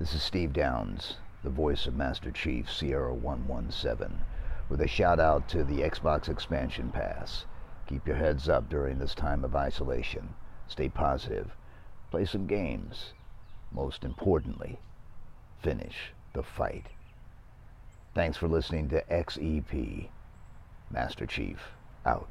This is Steve Downs, the voice of Master Chief Sierra 117, with a shout out to the Xbox Expansion Pass. Keep your heads up during this time of isolation. Stay positive. Play some games. Most importantly, finish the fight. Thanks for listening to XEP. Master Chief, out.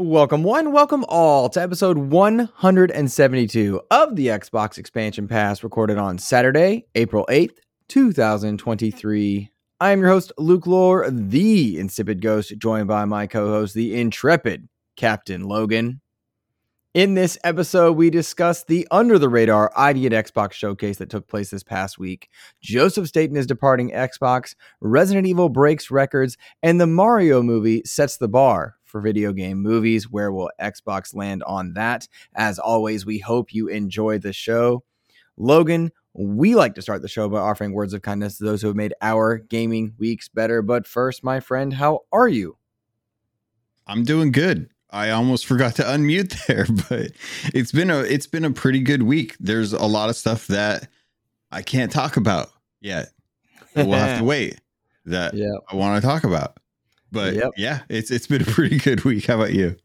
Welcome, one, welcome all to episode 172 of the Xbox Expansion Pass, recorded on Saturday, April 8th, 2023. I am your host, Luke Lohr, the insipid ghost, joined by my co host, the intrepid Captain Logun. In this episode, we discuss the under the radar ID at Xbox showcase that took place this past week. Joseph Staten is departing Xbox, Resident Evil breaks records, and the Mario movie sets the bar for video game movies. Where will Xbox land on that? As always, we hope you enjoy the show. Logun, we like to start the show by offering words of kindness to those who have made our gaming weeks better. But first, my friend, how are you? I'm doing good. I almost forgot to unmute there, but it's been a it's been a pretty good week. There's a lot of stuff that I can't talk about yet. We'll have to wait. That Yeah. I want to talk about. But Yep. yeah, it's it's been a pretty good week. How about you?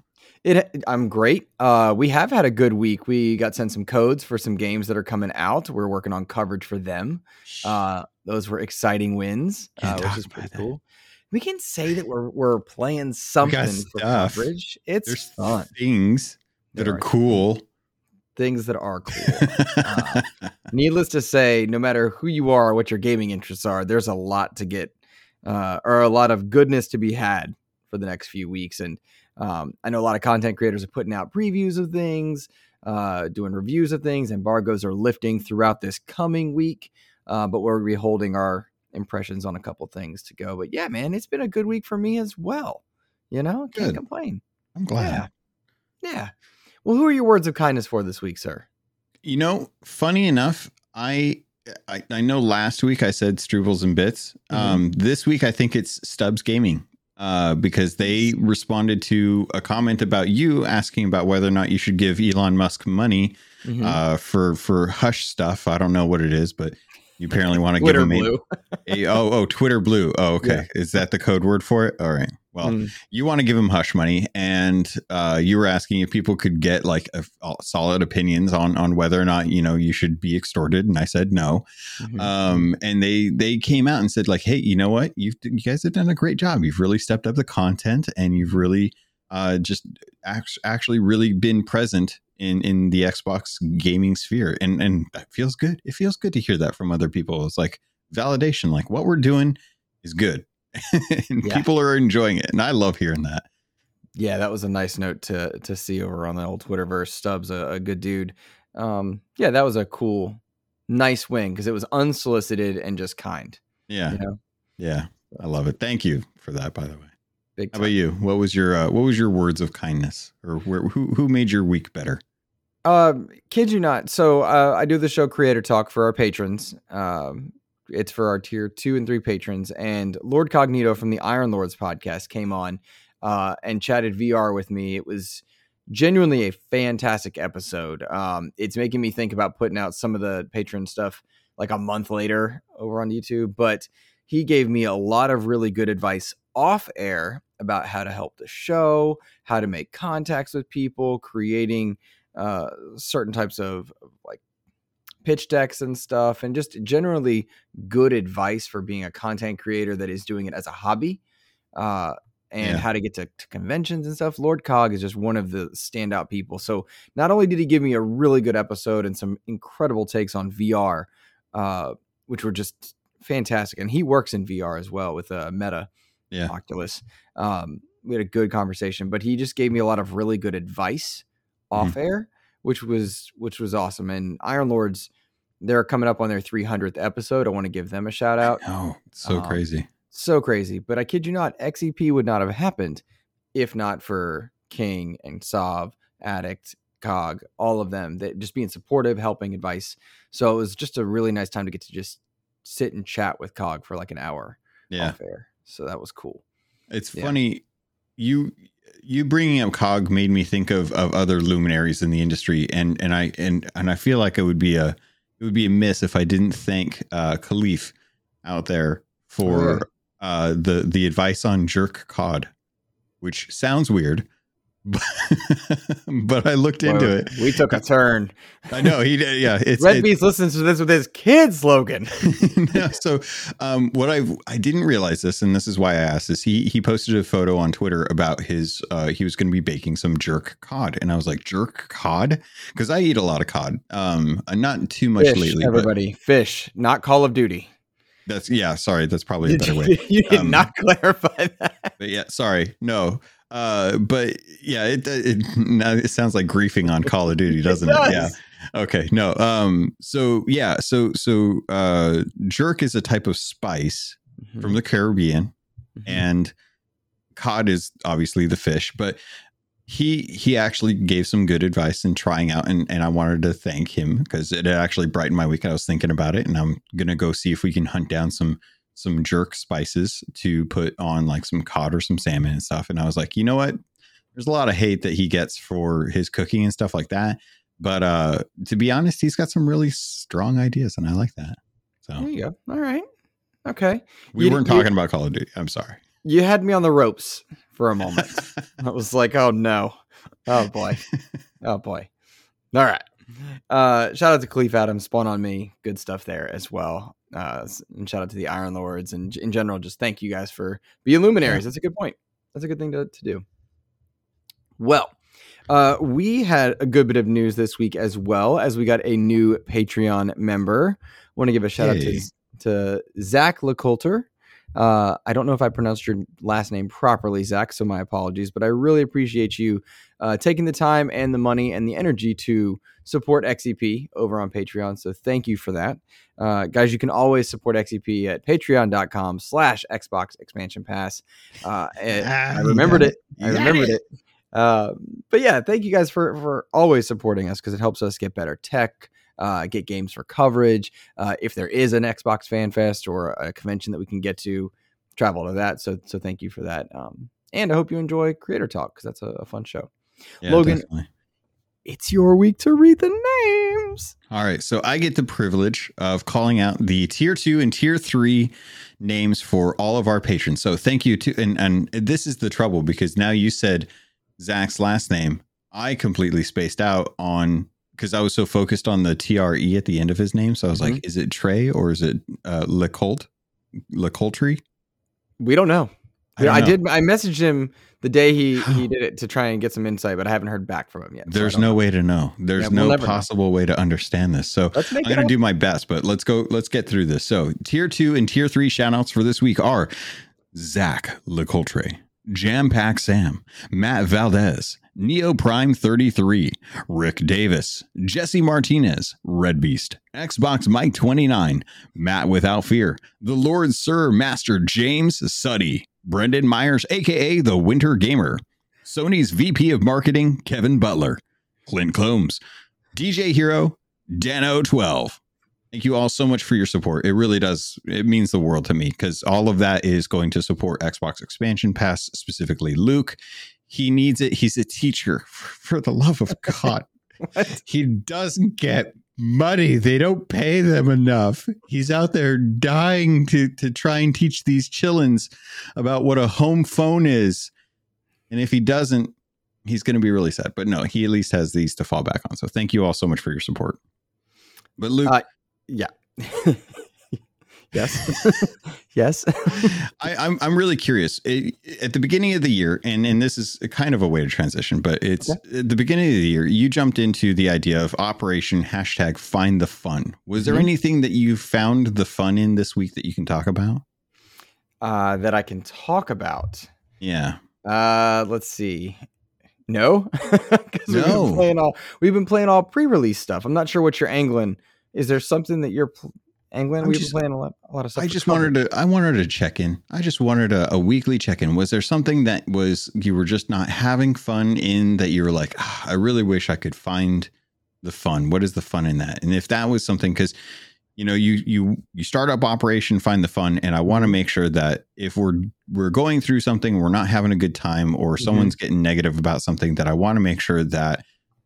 It, I'm great. Uh, we have had a good week. We got sent some codes for some games that are coming out. We're working on coverage for them. Uh, those were exciting wins, uh, which is pretty that. cool. We can say that we're we're playing something for coverage. It's There's fun. things that There are cool. Things that are cool. Uh, Needless to say, no matter who you are, or what your gaming interests are, there's a lot to get, uh, or a lot of goodness to be had for the next few weeks. And um, I know a lot of content creators are putting out previews of things, uh, doing reviews of things. Embargoes are lifting throughout this coming week, uh, but we're be holding our impressions on a couple things to go. But yeah, man, it's been a good week for me as well. You know, can't Good. complain. I'm glad. Yeah. Yeah. Well, who are your words of kindness for this week, sir? You know, funny enough, I, I I know last week I said Strubles and Bits. Mhm. Um, this week I think it's Stubbs Gaming. Uh, because they responded to a comment about you asking about whether or not you should give Elon Musk money Mhm. uh, for for hush stuff. I don't know what it is, but you apparently want to give him a, blue. a- oh oh Twitter blue. Oh okay, is that the code word for it? All right. Well, Mm. you want to give him hush money, and uh, you were asking if people could get like a, a solid opinions on on whether or not you know you should be extorted, and I said no. Mhm. Um, and they they came out and said like, hey, you know what? You've you guys have done a great job. You've really stepped up the content, and you've really uh, just act- actually really been present in in the Xbox gaming sphere, and and that feels good. It feels good to hear that from other people. It's like validation. Like what we're doing is good, Yeah. people are enjoying it, and I love hearing that. Yeah, that was a nice note to to see over on the old Twitterverse. Stubbs, a, a good dude. Um, yeah, that was a cool, nice win because it was unsolicited and just kind. Yeah, You know, yeah, I love it. Thank you for that, by the way. How about you? What was your uh, what was your words of kindness, or where, who who made your week better? Um, kid you not. So uh, I do the show Creator Talk for our patrons. Um, it's for our tier two and three patrons. And Lord Cognito from the Iron Lords podcast came on uh, and chatted VR with me. It was genuinely a fantastic episode. Um, it's making me think about putting out some of the patron stuff like a month later over on YouTube. But he gave me a lot of really good advice off air about how to help the show, how to make contacts with people, creating uh, certain types of of, like pitch decks and stuff, and just generally good advice for being a content creator that is doing it as a hobby. Uh, and Yeah. how to get to, to conventions and stuff. Lord Cog is just one of the standout people. So not only did he give me a really good episode and some incredible takes on VR, uh, which were just fantastic, and he works in VR as well with uh, Meta Yeah. Oculus. Um, we had a good conversation, but he just gave me a lot of really good advice Mm-hmm. off air, which was which was awesome. And Iron Lords, they're coming up on their 300th episode. I want to give them a shout out. Oh, so Um, crazy. So crazy, but I kid you not, XEP would not have happened if not for King and Sov, Addict, Cog, all of them, that just being supportive, helping, advice. So it was just a really nice time to get to just sit and chat with Cog for like an hour. Yeah. off air. So that was cool. It's Yeah. funny you you bringing up Cog made me think of of other luminaries in the industry, and and I and and I feel like it would be a it would be a miss if I didn't thank uh, Kahlief out there for uh, the the advice on jerk cod, which sounds weird, but, I looked into it. We took a turn. I know he did. Yeah, it's Red it- Beast listens to this with his kid slogan. no, so um, what I I didn't realize this, and this is why I asked this. He he posted a photo on Twitter about his uh, he was going to be baking some jerk cod, and I was like, jerk cod, because I eat a lot of cod. Um, not too much Fish, lately, everybody. Fish, not Call of Duty. that's yeah. Sorry, that's probably a better way. you did Um, not clarify that. But yeah, sorry, no. Uh, but yeah, it it now it sounds like griefing on Call of Duty, doesn't it? does. Yeah. Okay. No. Um. So yeah. So so uh, jerk is a type of spice from the Caribbean. Mhm. and cod is obviously the fish but he he actually gave some good advice in trying out and and i wanted to thank him because it actually brightened my week i was thinking about it and i'm gonna go see if we can hunt down some some jerk spices to put on like some cod or some salmon and stuff and i was like you know what there's a lot of hate that he gets for his cooking and stuff like that but uh to be honest he's got some really strong ideas and i like that so There you go. All right. Okay. we You- weren't you- talking about call of duty i'm sorry You had me on the ropes for a moment. I was like, oh no. Oh boy. Oh boy. All right. Uh, shout out to Kahlief Adams, Spawn on Me. Good stuff there as well. Uh, and shout out to the Iron Lords. And in general, just thank you guys for being luminaries. That's a good point. That's a good thing to, to do. Well, uh, we had a good bit of news this week as well as we got a new Patreon member. Want to give a shout out to, to Zach LeCoulter. Uh, I don't know if I pronounced your last name properly, Zach, so my apologies, but I really appreciate you uh, taking the time and the money and the energy to support XEP over on Patreon. So thank you for that. Uh, guys, you can always support XEP at patreon.com slash Xbox expansion pass. Uh, I remembered it. I remembered it. Uh, but yeah, thank you guys for for always supporting us because it helps us get better tech, uh, get games for coverage. Uh, if there is an Xbox Fan Fest or a convention that we can get to, travel to that. So so thank you for that. Um, and I hope you enjoy Creator Talk because that's a, a fun show. Yeah, Logun- definitely. It's your week to read the names. All right. So I get the privilege of calling out the tier two and tier three names for all of our patrons. So thank you to, and, and this is the trouble because now you said Zach's last name. I completely spaced out on because I was so focused on the TRE at the end of his name. So I was Mm-hmm. like, is it Trey or is it uh, LeColt? LeCoultry? We don't know. I I, did. I messaged him the day he he did it to try and get some insight, but I haven't heard back from him yet. There's don't no know. way to know. There's Yeah, we'll no know. possible way to understand this. So I'm gonna do my best, but let's go. Let's get through this. So, tier two and tier three shoutouts for this week are Zach LeCoultre, Jam Pack Sam, Matt Valdez, Neo Prime 33, Rick Davis, Jesse Martinez, Red Beast, Xbox Mike 29, Matt Without Fear, the Lord Sir Master James Suddy, Brendan Myers, aka the Winter Gamer, Sony's VP of Marketing Kevin Butler, Clint Combs, DJ Hero, Dano12. Thank you all so much for your support. It really does. It means the world to me because all of that is going to support Xbox Expansion Pass, specifically Luke. He needs it. He's a teacher. For the love of God, he doesn't get money. They don't pay them enough. He's out there dying to to try and teach these chillins about what a home phone is. And if he doesn't, he's going to be really sad. But no, he at least has these to fall back on. So thank you all so much for your support. But Luke, Uh, Yeah. yes. yes. I, I'm I'm really curious. It- at the beginning of the year, and and this is kind of a way to transition, but it's at the beginning of the year. You jumped into the idea of Operation hashtag Find the Fun. Was there Mhm. anything that you found the fun in this week that you can talk about? uh, that I can talk about. Yeah, Uh, let's see. No, 'Cause we've No. been playing all we've been playing all pre-release stuff. I'm not sure what you're angling. Is there something that you're pl- England. I'm We've just- been playing a lot, a lot of stuff. I just wanted to I wanted to check in. I just wanted a, a weekly check in. Was there something that was you were just not having fun in that you were like, ah, I really wish I could find the fun. What is the fun in that? And if that was something because you know you you you start up operation find the fun and i want to make sure that if we're we're going through something we're not having a good time or Mhm. someone's getting negative about something that i want to make sure that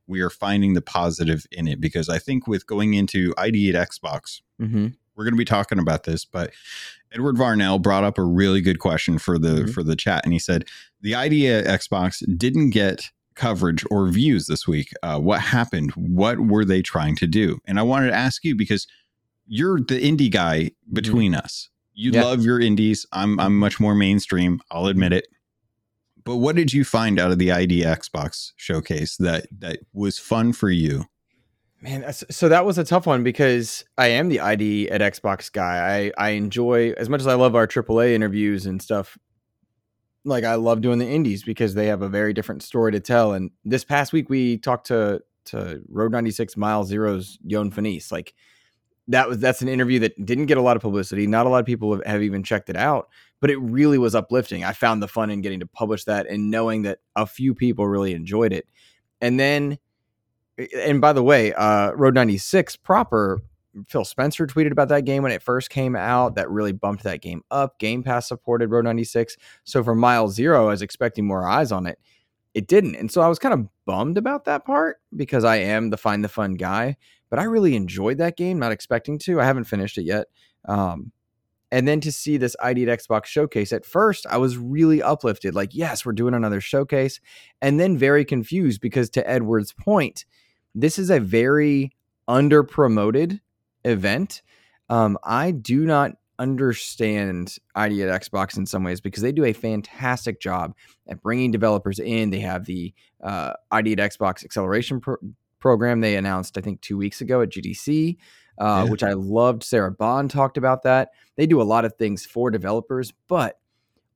we are finding the positive in it because i think with going into id at xbox Mhm. we're going to be talking about this but edward varnell brought up a really good question for the Mhm. for the chat and he said the id at xbox didn't get coverage or views this week. Uh, what happened? What were they trying to do? And i wanted to ask you because you're the indie guy between us. You Yeah. love your indies. I'm i'm much more mainstream. I'll admit it but what did you find out of the id xbox showcase that that was fun for you Man, so that was a tough one because I am the ID at Xbox guy. I I enjoy as much as I love our AAA interviews and stuff. Like I love doing the indies because they have a very different story to tell. And this past week we talked to to Road 96 Mile Zero's Yoan Fanise. Like that was that's an interview that didn't get a lot of publicity. Not a lot of people have, have even checked it out, but it really was uplifting. I found the fun in getting to publish that and knowing that a few people really enjoyed it. And then and by the way, uh, Road 96 proper, Phil Spencer tweeted about that game when it first came out. That really bumped that game up. Game Pass supported Road 96. So for Mile Zero, I was expecting more eyes on it. It didn't. And so I was kind of bummed about that part because I am the find the fun guy. But I really enjoyed that game, not expecting to. I haven't finished it yet. Um, and then to see this ID at Xbox showcase, at first I was really uplifted, like, yes, we're doing another showcase. And then very confused because, to Edward's point, this is a very under promoted event. Um, I do not understand ID at Xbox in some ways because they do a fantastic job at bringing developers in. They have the uh, ID at Xbox acceleration pro- program they announced, I think, two weeks ago at GDC, uh, Yeah. which I loved. Sarah Bond talked about that. They do a lot of things for developers, but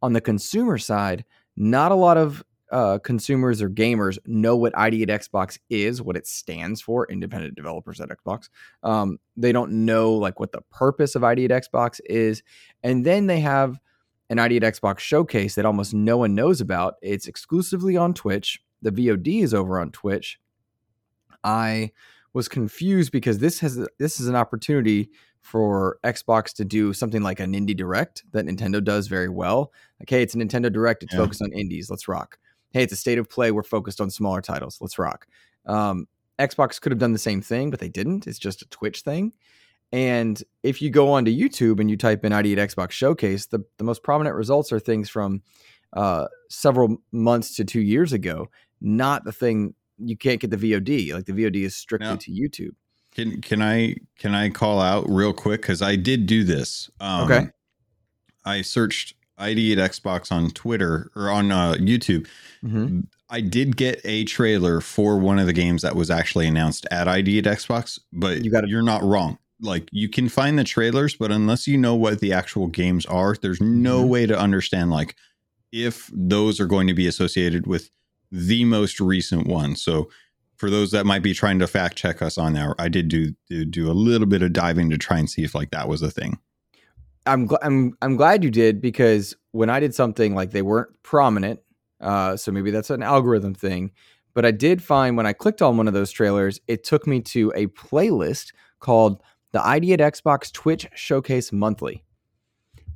on the consumer side, not a lot of uh, consumers or gamers know what ID at Xbox is, what it stands for, independent developers at Xbox. Um, they don't know like what the purpose of ID at Xbox is, and then they have an ID at Xbox showcase that almost no one knows about. It's exclusively on Twitch. The VOD is over on Twitch. I was confused because this has this is an opportunity for Xbox to do something like an indie direct that Nintendo does very well. Like, hey, it's a Nintendo direct, it's Yeah. focused on indies. Let's rock. Hey, it's a state of play. We're focused on smaller titles. Let's rock. Um, Xbox could have done the same thing, but they didn't. It's just a Twitch thing. And if you go onto YouTube and you type in ID at Xbox Showcase, the, the most prominent results are things from uh, several months to two years ago, not the thing you can't get the VOD. Like the VOD is strictly No. to YouTube. Can can I can I call out real quick because I did do this. Um, Okay. I searched ID at Xbox on Twitter or on uh, YouTube. Mm-hmm. I did get a trailer for one of the games that was actually announced at ID at Xbox, but You gotta- you're not wrong. Like you can find the trailers, but unless you know what the actual games are, there's no Mhm. way to understand like if those are going to be associated with the most recent one. So for those that might be trying to fact check us on there, I did do do, do a little bit of diving to try and see if like that was a thing. I'm gl- I'm I'm glad you did because when I did something like they weren't prominent, uh, so maybe that's an algorithm thing. But I did find when I clicked on one of those trailers, it took me to a playlist called the ID at Xbox Twitch Showcase Monthly.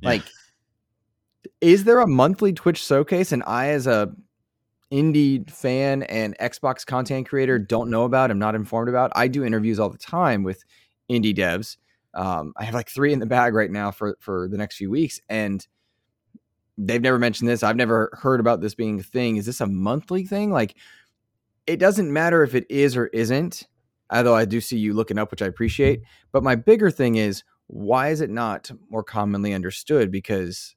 Yeah. Like, is there a monthly Twitch showcase? And I, as a indie fan and Xbox content creator, don't know about. I'm not informed about. I do interviews all the time with indie devs. Um, I have like three in the bag right now for for the next few weeks, and they've never mentioned this. I've never heard about this being a thing. Is this a monthly thing? Like, it doesn't matter if it is or isn't. Although I do see you looking up, which I appreciate. But my bigger thing is, why is it not more commonly understood? Because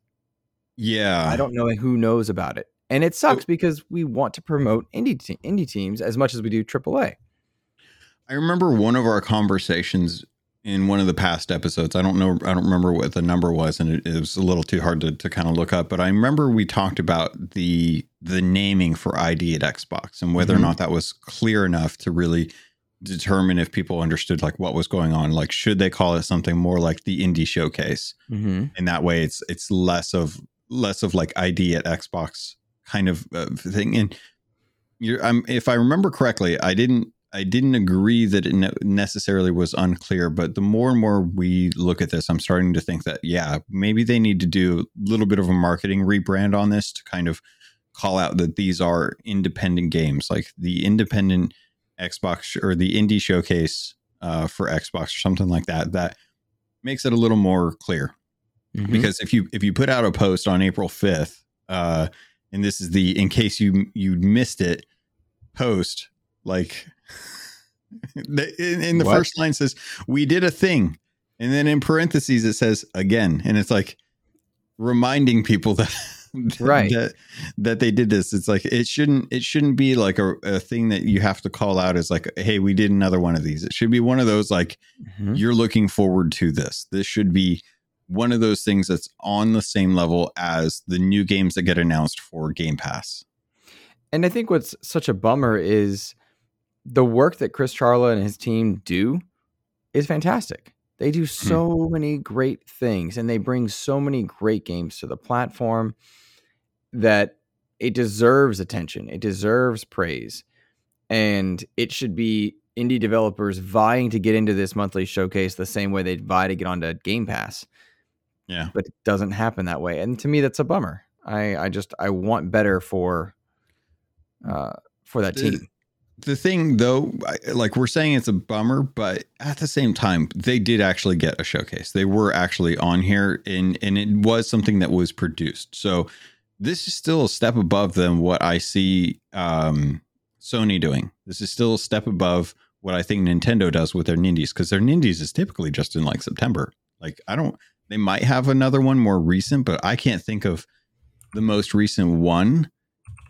Yeah. I don't know who knows about it, and it sucks because we want to promote indie te- indie teams as much as we do AAA. I remember one of our conversations in one of the past episodes. I don't know, I don't remember what the number was, and it, it was a little too hard to, to kind of look up. But I remember we talked about the the naming for ID at Xbox and whether Mhm. or not that was clear enough to really determine if people understood like what was going on. Like, should they call it something more like the indie showcase? Mm-hmm. And that way, it's it's less of less of like ID at Xbox kind of uh, thing. And you're, I'm, if I remember correctly, I didn't I didn't agree that it ne- necessarily was unclear, but the more and more we look at this, I'm starting to think that yeah, maybe they need to do a little bit of a marketing rebrand on this to kind of call out that these are independent games, like the independent Xbox or the indie showcase uh, for Xbox or something like that. That makes it a little more clear. Mhm. Because if you if you put out a post on April 5th, uh, and this is the in case you you missed it post, like the, in, in the What? first line says we did a thing, and then in parentheses it says again, and it's like reminding people that Right. that that they did this. It's like it shouldn't it shouldn't be like a, a thing that you have to call out as like hey we did another one of these. It should be one of those like Mhm. you're looking forward to this. This should be one of those things that's on the same level as the new games that get announced for Game Pass. And I think what's such a bummer is the work that Chris Charla and his team do is fantastic. They do mm-hmm. so many great things and they bring so many great games to the platform that it deserves attention. It deserves praise. And it should be indie developers vying to get into this monthly showcase the same way they vie to get onto Game Pass. Yeah. But it doesn't happen that way. And to me that's a bummer. I I just I want better for uh for that The- team. The thing though, like we're saying it's a bummer, but at the same time, they did actually get a showcase. They were actually on here and and it was something that was produced. So this is still a step above than what I see um Sony doing. This is still a step above what I think Nintendo does with their Nindies because their Nindies is typically just in like September. Like I don't they might have another one more recent, but I can't think of the most recent one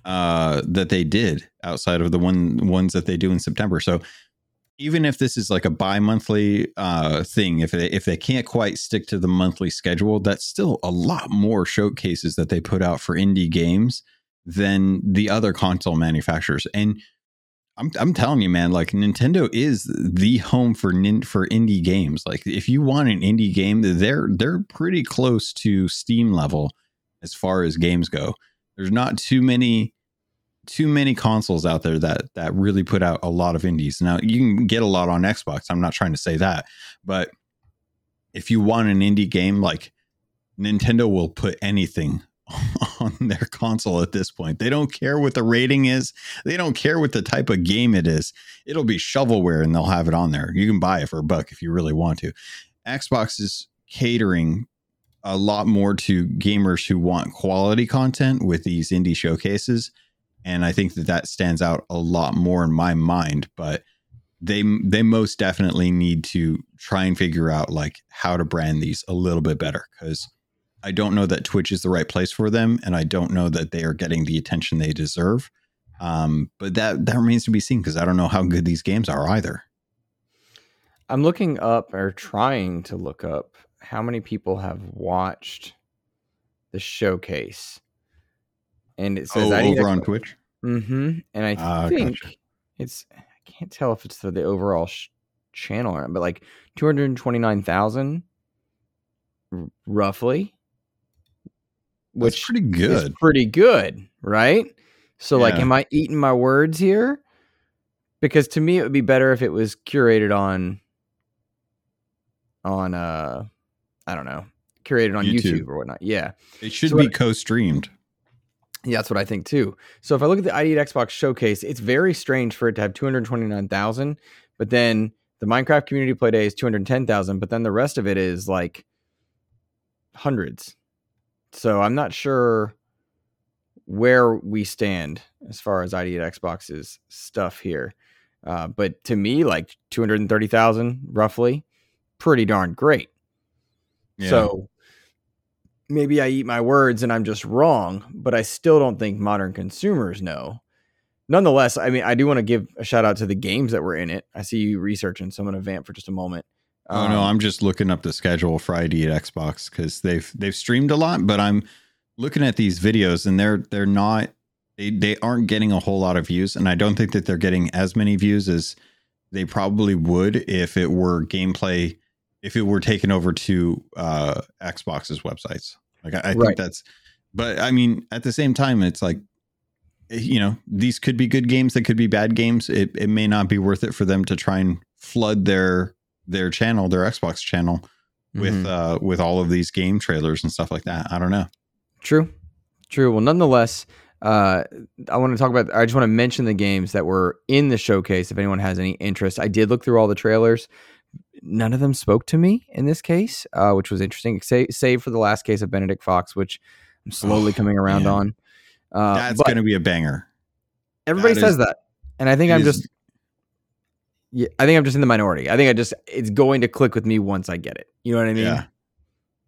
uh that they did outside of the one ones that they do in September. So even if this is like a bi-monthly uh thing, if they if they can't quite stick to the monthly schedule, that's still a lot more showcases that they put out for indie games than the other console manufacturers. And I'm I'm telling you, man, like Nintendo is the home for nin, for indie games. Like if you want an indie game, they're they're pretty close to Steam level as far as games go. There's not too many too many consoles out there that that really put out a lot of indies. Now you can get a lot on Xbox. I'm not trying to say that, but if you want an indie game, like Nintendo will put anything on their console at this point. They don't care what the rating is. They don't care what the type of game it is. It'll be shovelware and they'll have it on there. You can buy it for a buck if you really want to. Xbox is catering a lot more to gamers who want quality content with these indie showcases and I think that that stands out a lot more in my mind. But they they most definitely need to try and figure out like how to brand these a little bit better because I don't know that Twitch is the right place for them, and I don't know that they are getting the attention they deserve. Um, but that that remains to be seen because I don't know how good these games are either. I'm looking up or trying to look up how many people have watched the showcase. And it says Oh, over on Twitch. Mm-hmm. And I Ah, think gotcha. it's I can't tell if it's for the overall sh- channel or not, but like 229,000 r- roughly. That's Which pretty is good. pretty good, right? So like am I eating my words here? Because to me it would be better if it was curated on on uh I don't know, curated on YouTube. YouTube, or whatnot. Yeah. It should So be what- co-streamed. Yeah, that's what I think too. So if I look at the ID Xbox showcase, it's very strange for it to have 229,000, but then the Minecraft community play day is 210,000, but then the rest of it is like hundreds. So I'm not sure where we stand as far as ID at Xbox's stuff here. Uh, but to me, like 230,000 roughly, pretty darn great. Yeah. So maybe I eat my words and I'm just wrong, but I still don't think modern consumers know. Nonetheless, I mean, I do want to give a shout out to the games that were in it. I see you researching, so I'm going to vamp for just a moment. Oh no, Um, I'm just looking up the schedule Friday at Xbox because they've they've streamed a lot, but I'm looking at these videos and they're they're not they they aren't getting a whole lot of views, and I don't think that they're getting as many views as they probably would if it were gameplay, if it were taken over to uh, Xbox's websites. Like I, I think that's, but I mean, at the same time, it's like, you know, these could be good games, they could be bad games. It it may not be worth it for them to try and flood their their channel, their Xbox channel, with Mhm. uh with all of these game trailers and stuff like that. I don't know. True. True. Well, nonetheless, uh, I want to talk about, I just want to mention the games that were in the showcase if anyone has any interest. I did look through all the trailers. None of them spoke to me in this case, uh, which was interesting, save, save for the last case of Benedict Fox, which I'm slowly Oh, coming around man. on. Uh, That's going to be a banger. everybody that says is- that. And I think I'm just, yeah, I think I'm just in the minority. I think I just, it's going to click with me once I get it. You know what I mean? yeah.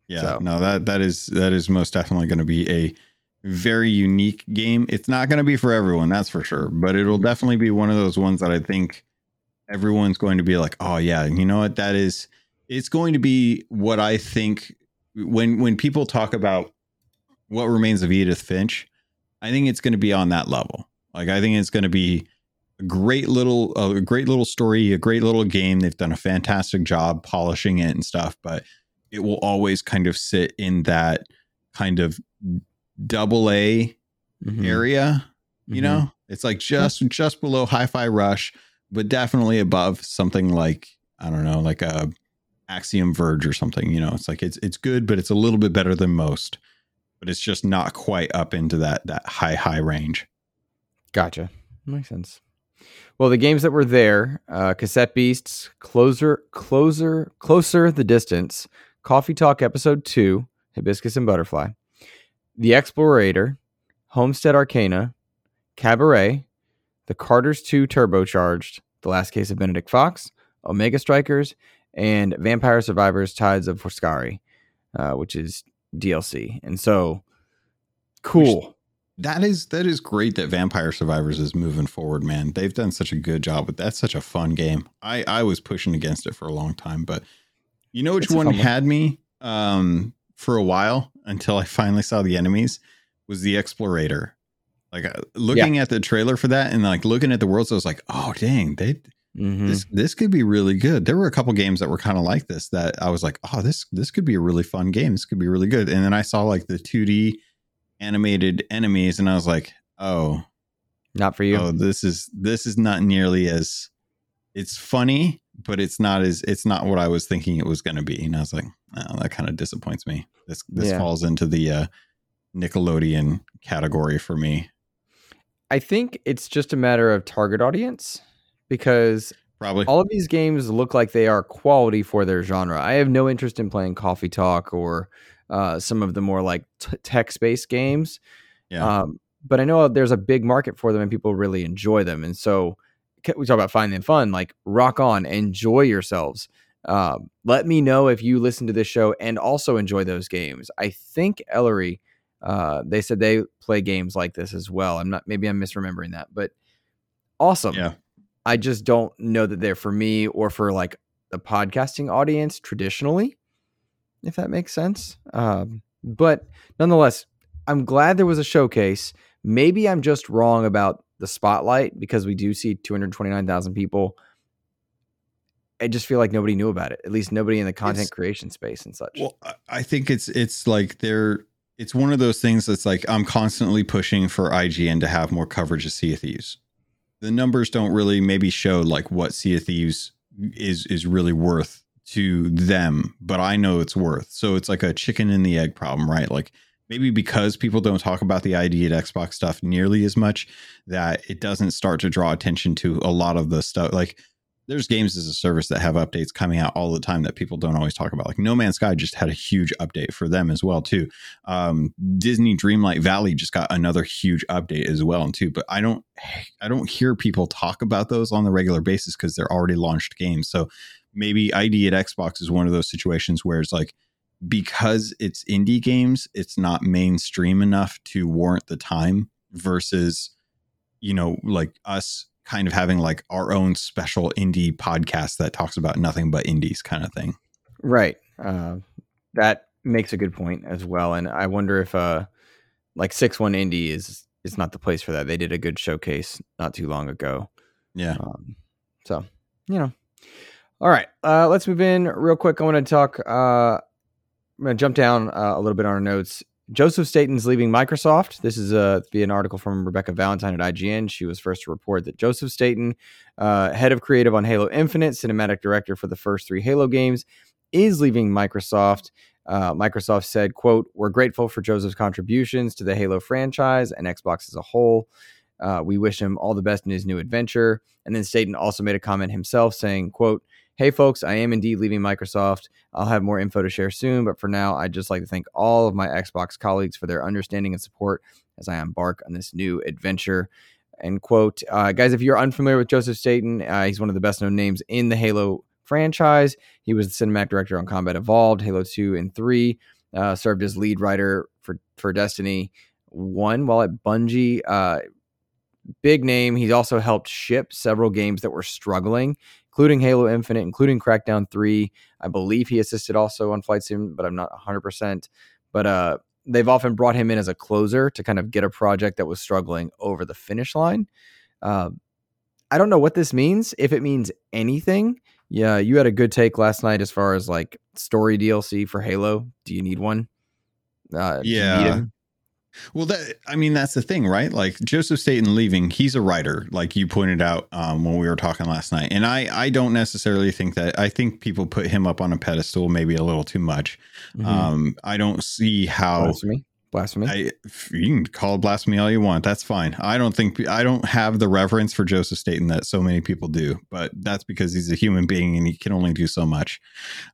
Yeah. So- No, that that is that is most definitely going to be a very unique game. It's not going to be for everyone, that's for sure, but it'll definitely be one of those ones that I think everyone's going to be like, "Oh yeah, you know what? That is it's going to be what I think when when people talk about what remains of Edith Finch, I think it's going to be on that level. Like I think it's going to be great little a great little story, a great little game. They've done a fantastic job polishing it and stuff, but it will always kind of sit in that kind of double A Mhm. area, you Mhm. know? It's like just just below Hi-Fi Rush, but definitely above something like I don't know, like a Axiom Verge or something, you know. It's like it's it's good, but it's a little bit better than most. But it's just not quite up into that that high high range. Gotcha. Makes sense. Well, the games that were there: uh, Cassette Beasts, Closer, Closer, Closer the Distance, Coffee Talk Episode Two, Hibiscus and Butterfly, The Explorator, Homestead Arcana, Cabernet, The Karters Two Turbocharged, The Last Case of Benedict Fox, Omega Strikers, and Vampire Survivors: Tides of Foscari, uh, which is DLC. And so, cool. That is that is great that Vampire Survivors is moving forward, man. They've done such a good job with that's such a fun game. I I was pushing against it for a long time, but you know which It's one had me um for a while until I finally saw the enemies was the Explorator. Like uh, looking at the trailer for that and like looking at the worlds, I was like, oh dang, they Mhm. this this could be really good. There were a couple games that were kind of like this that I was like, oh, this this could be a really fun game. This could be really good. And then I saw like the 2D animated enemies, and I was like, oh, Not for you. oh, this is this is not nearly as it's funny, but it's not as it's not what I was thinking it was going to be. And I was like, oh, that kind of disappoints me. This this Yeah. falls into the uh, Nickelodeon category for me. I think it's just a matter of target audience because Probably. all of these games look like they are quality for their genre. I have no interest in playing Coffee Talk or uh, some of the more like t- text based games. Yeah. Um, but I know there's a big market for them and people really enjoy them. And so we talk about finding fun, like rock on, enjoy yourselves. Um, let me know if you listen to this show and also enjoy those games. I think Ellery, uh, they said they play games like this as well. I'm not, maybe I'm misremembering that, but awesome. yeah. I just don't know that they're for me or for like the podcasting audience traditionally, if that makes sense. Um, but nonetheless, I'm glad there was a showcase. Maybe I'm just wrong about the spotlight because we do see 229,000 people. I just feel like nobody knew about it. At least nobody in the content It's- creation space and such. Well, I- think it's it's like they're it's one of those things that's like I'm constantly pushing for IGN to have more coverage of Sea of Thieves. The numbers don't really maybe show like what Sea of Thieves is is really worth to them, but I know it's worth. So it's like a chicken and the egg problem, right? Like maybe because people don't talk about the ID at Xbox stuff nearly as much that it doesn't start to draw attention to a lot of the stuff like there's games as a service that have updates coming out all the time that people don't always talk about. Like No Man's Sky just had a huge update for them as well too. Um, Disney Dreamlight Valley just got another huge update as well too. But I don't, I don't hear people talk about those on the regular basis because they're already launched games. So maybe ID at Xbox is one of those situations where it's like because it's indie games, it's not mainstream enough to warrant the time versus you know like us kind of having like our own special indie podcast that talks about nothing but indies kind of thing. Right. Uh, that makes a good point as well. And I wonder if uh, like six one indie is is not the place for that. They did a good showcase not too long ago. Yeah. Um, so you know. All right, uh, let's move in real quick. I want to talk. Uh, I'm going to jump down uh, a little bit on our notes. Joseph Staten's leaving Microsoft. This is uh, via an article from Rebecca Valentine at IGN. She was first to report that Joseph Staten, uh, head of creative on Halo Infinite, cinematic director for the first three Halo games, is leaving Microsoft. Uh, Microsoft said, "quote We're grateful for Joseph's contributions to the Halo franchise and Xbox as a whole. Uh, we wish him all the best in his new adventure." And then Staten also made a comment himself, saying, "quote Hey folks, I am indeed leaving Microsoft. I'll have more info to share soon, but for now, I'd just like to thank all of my Xbox colleagues for their understanding and support as I embark on this new adventure." End quote. Uh, guys, if you're unfamiliar with Joseph Staten, uh, he's one of the best known names in the Halo franchise. He was the cinematic director on Combat Evolved, Halo 2 and 3, uh, served as lead writer for, for Destiny 1 while at Bungie. Uh, big name. He's also helped ship several games that were struggling, including Halo Infinite, including Crackdown 3. I believe he assisted also on Flight Sim, but I'm not 100%. But uh, they've often brought him in as a closer to kind of get a project that was struggling over the finish line. Uh, I don't know what this means, if it means anything. Yeah, you had a good take last night as far as like story DLC for Halo. Do you need one? Uh, yeah. Well, that I mean, that's the thing, right? Like Joseph Staten leaving, he's a writer, like you pointed out um, when we were talking last night. And I, I don't necessarily think that. I think people put him up on a pedestal, maybe a little too much. Mm-hmm. Um, I don't see how. Blasphemy. Blasphemy. I, you can call it blasphemy all you want. That's fine. I don't think I don't have the reverence for Joseph Staten that so many people do, but that's because he's a human being and he can only do so much.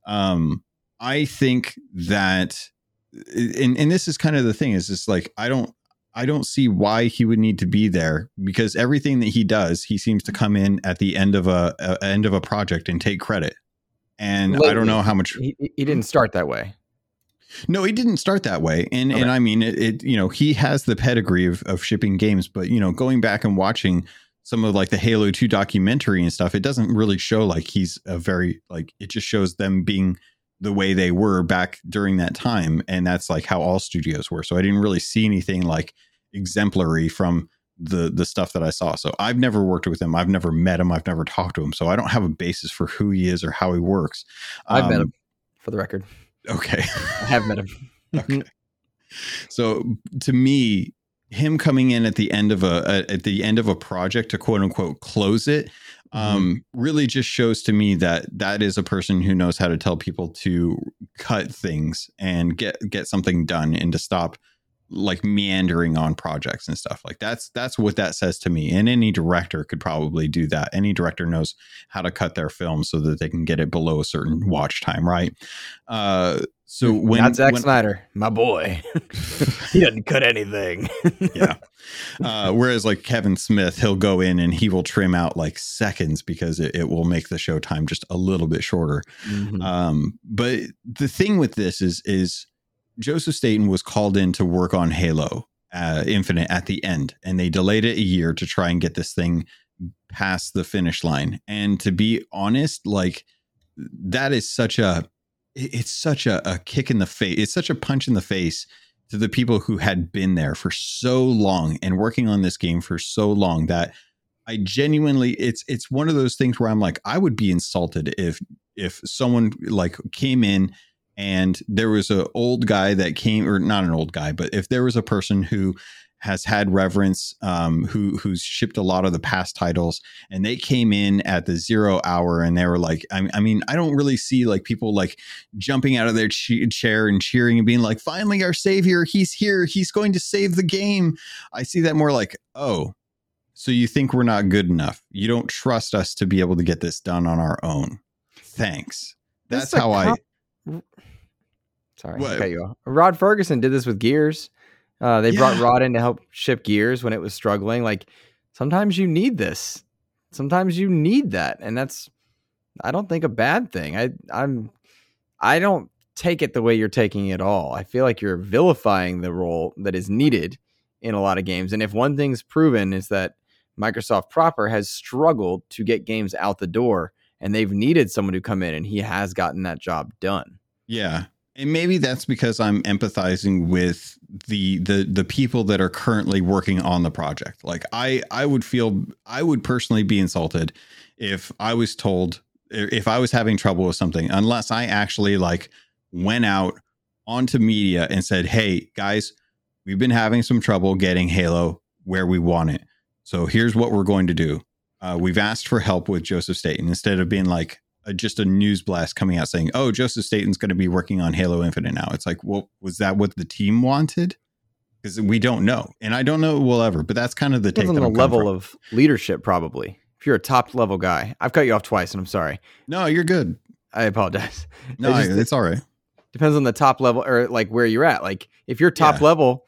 Um, I think that and and this is kind of the thing is just like I don't I don't see why he would need to be there because everything that he does, he seems to come in at the end of a, a end of a project and take credit. And Lately, I don't know how much he, he, didn't start that way. No, he didn't start that way, and okay. and I mean it, it. You know, he has the pedigree of of shipping games, but you know, going back and watching some of like the Halo Two documentary and stuff, it doesn't really show like he's a very like. It just shows them being the way they were back during that time and that's like how all studios were. So i didn't really see anything like exemplary from the the stuff that i saw. So i've never worked with him. I've never met him. I've never talked to him. So i don't have a basis for who he is or how he works. I've um, met him for the record. Okay. I have met him. Okay. So to me him coming in at the end of a, a, at the end of a project to quote unquote close it mm-hmm. um, mm-hmm. really just shows to me that that is a person who knows how to tell people to cut things and get get something done and to stop like meandering on projects and stuff like that's that's what that says to me and any director could probably do that any director knows how to cut their film so that they can get it below a certain watch time right uh so hmm, when not Zack when, Snyder, my boy, he doesn't cut anything. yeah. Uh, whereas like Kevin Smith, he'll go in and he will trim out like seconds because it, it will make the show time just a little bit shorter. Mm-hmm. Um, but the thing with this is is Joseph Staten was called in to work on Halo uh, Infinite at the end, and they delayed it a year to try and get this thing past the finish line. And to be honest, like that is such a it's such a, a kick in the face. It's such a punch in the face to the people who had been there for so long and working on this game for so long that I genuinely it's it's one of those things where I'm like I would be insulted if if someone like came in and there was an old guy that came or not an old guy but if there was a person who has had reverence, um, who who's shipped a lot of the past titles, and they came in at the zero hour, and they were like, I, I mean, I don't really see like people like jumping out of their ch- chair and cheering and being like, "Finally, our savior, he's here, he's going to save the game." I see that more like, oh, so you think we're not good enough? You don't trust us to be able to get this done on our own? Thanks. That's how I. Sorry, what? you off. Rod Ferguson did this with Gears. Uh, they yeah. brought Rod in to help ship Gears when it was struggling. Like sometimes you need this. Sometimes you need that, and that's I don't think a bad thing. I I'm I don't take it the way you're taking it all. I feel like you're vilifying the role that is needed in a lot of games. And if one thing's proven is that Microsoft proper has struggled to get games out the door and they've needed someone to come in and he has gotten that job done. Yeah and maybe that's because I'm empathizing with the the the people that are currently working on the project. Like I I would feel I would personally be insulted if I was told if I was having trouble with something unless I actually like went out onto media and said, "Hey guys, we've been having some trouble getting Halo where we want it. So here's what we're going to do. Uh, we've asked for help with Joseph Staten instead of being like, a, just a news blast coming out saying, "Oh, Joseph Staten's going to be working on Halo Infinite now." It's like, well, was that what the team wanted? Because we don't know, and I don't know we'll ever. But that's kind of the take. On the level of leadership, probably. If you're a top level guy, I've cut you off twice, and I'm sorry. No, you're good. I apologize. No, it just, it's all right. Depends on the top level or like where you're at. Like if you're top yeah. level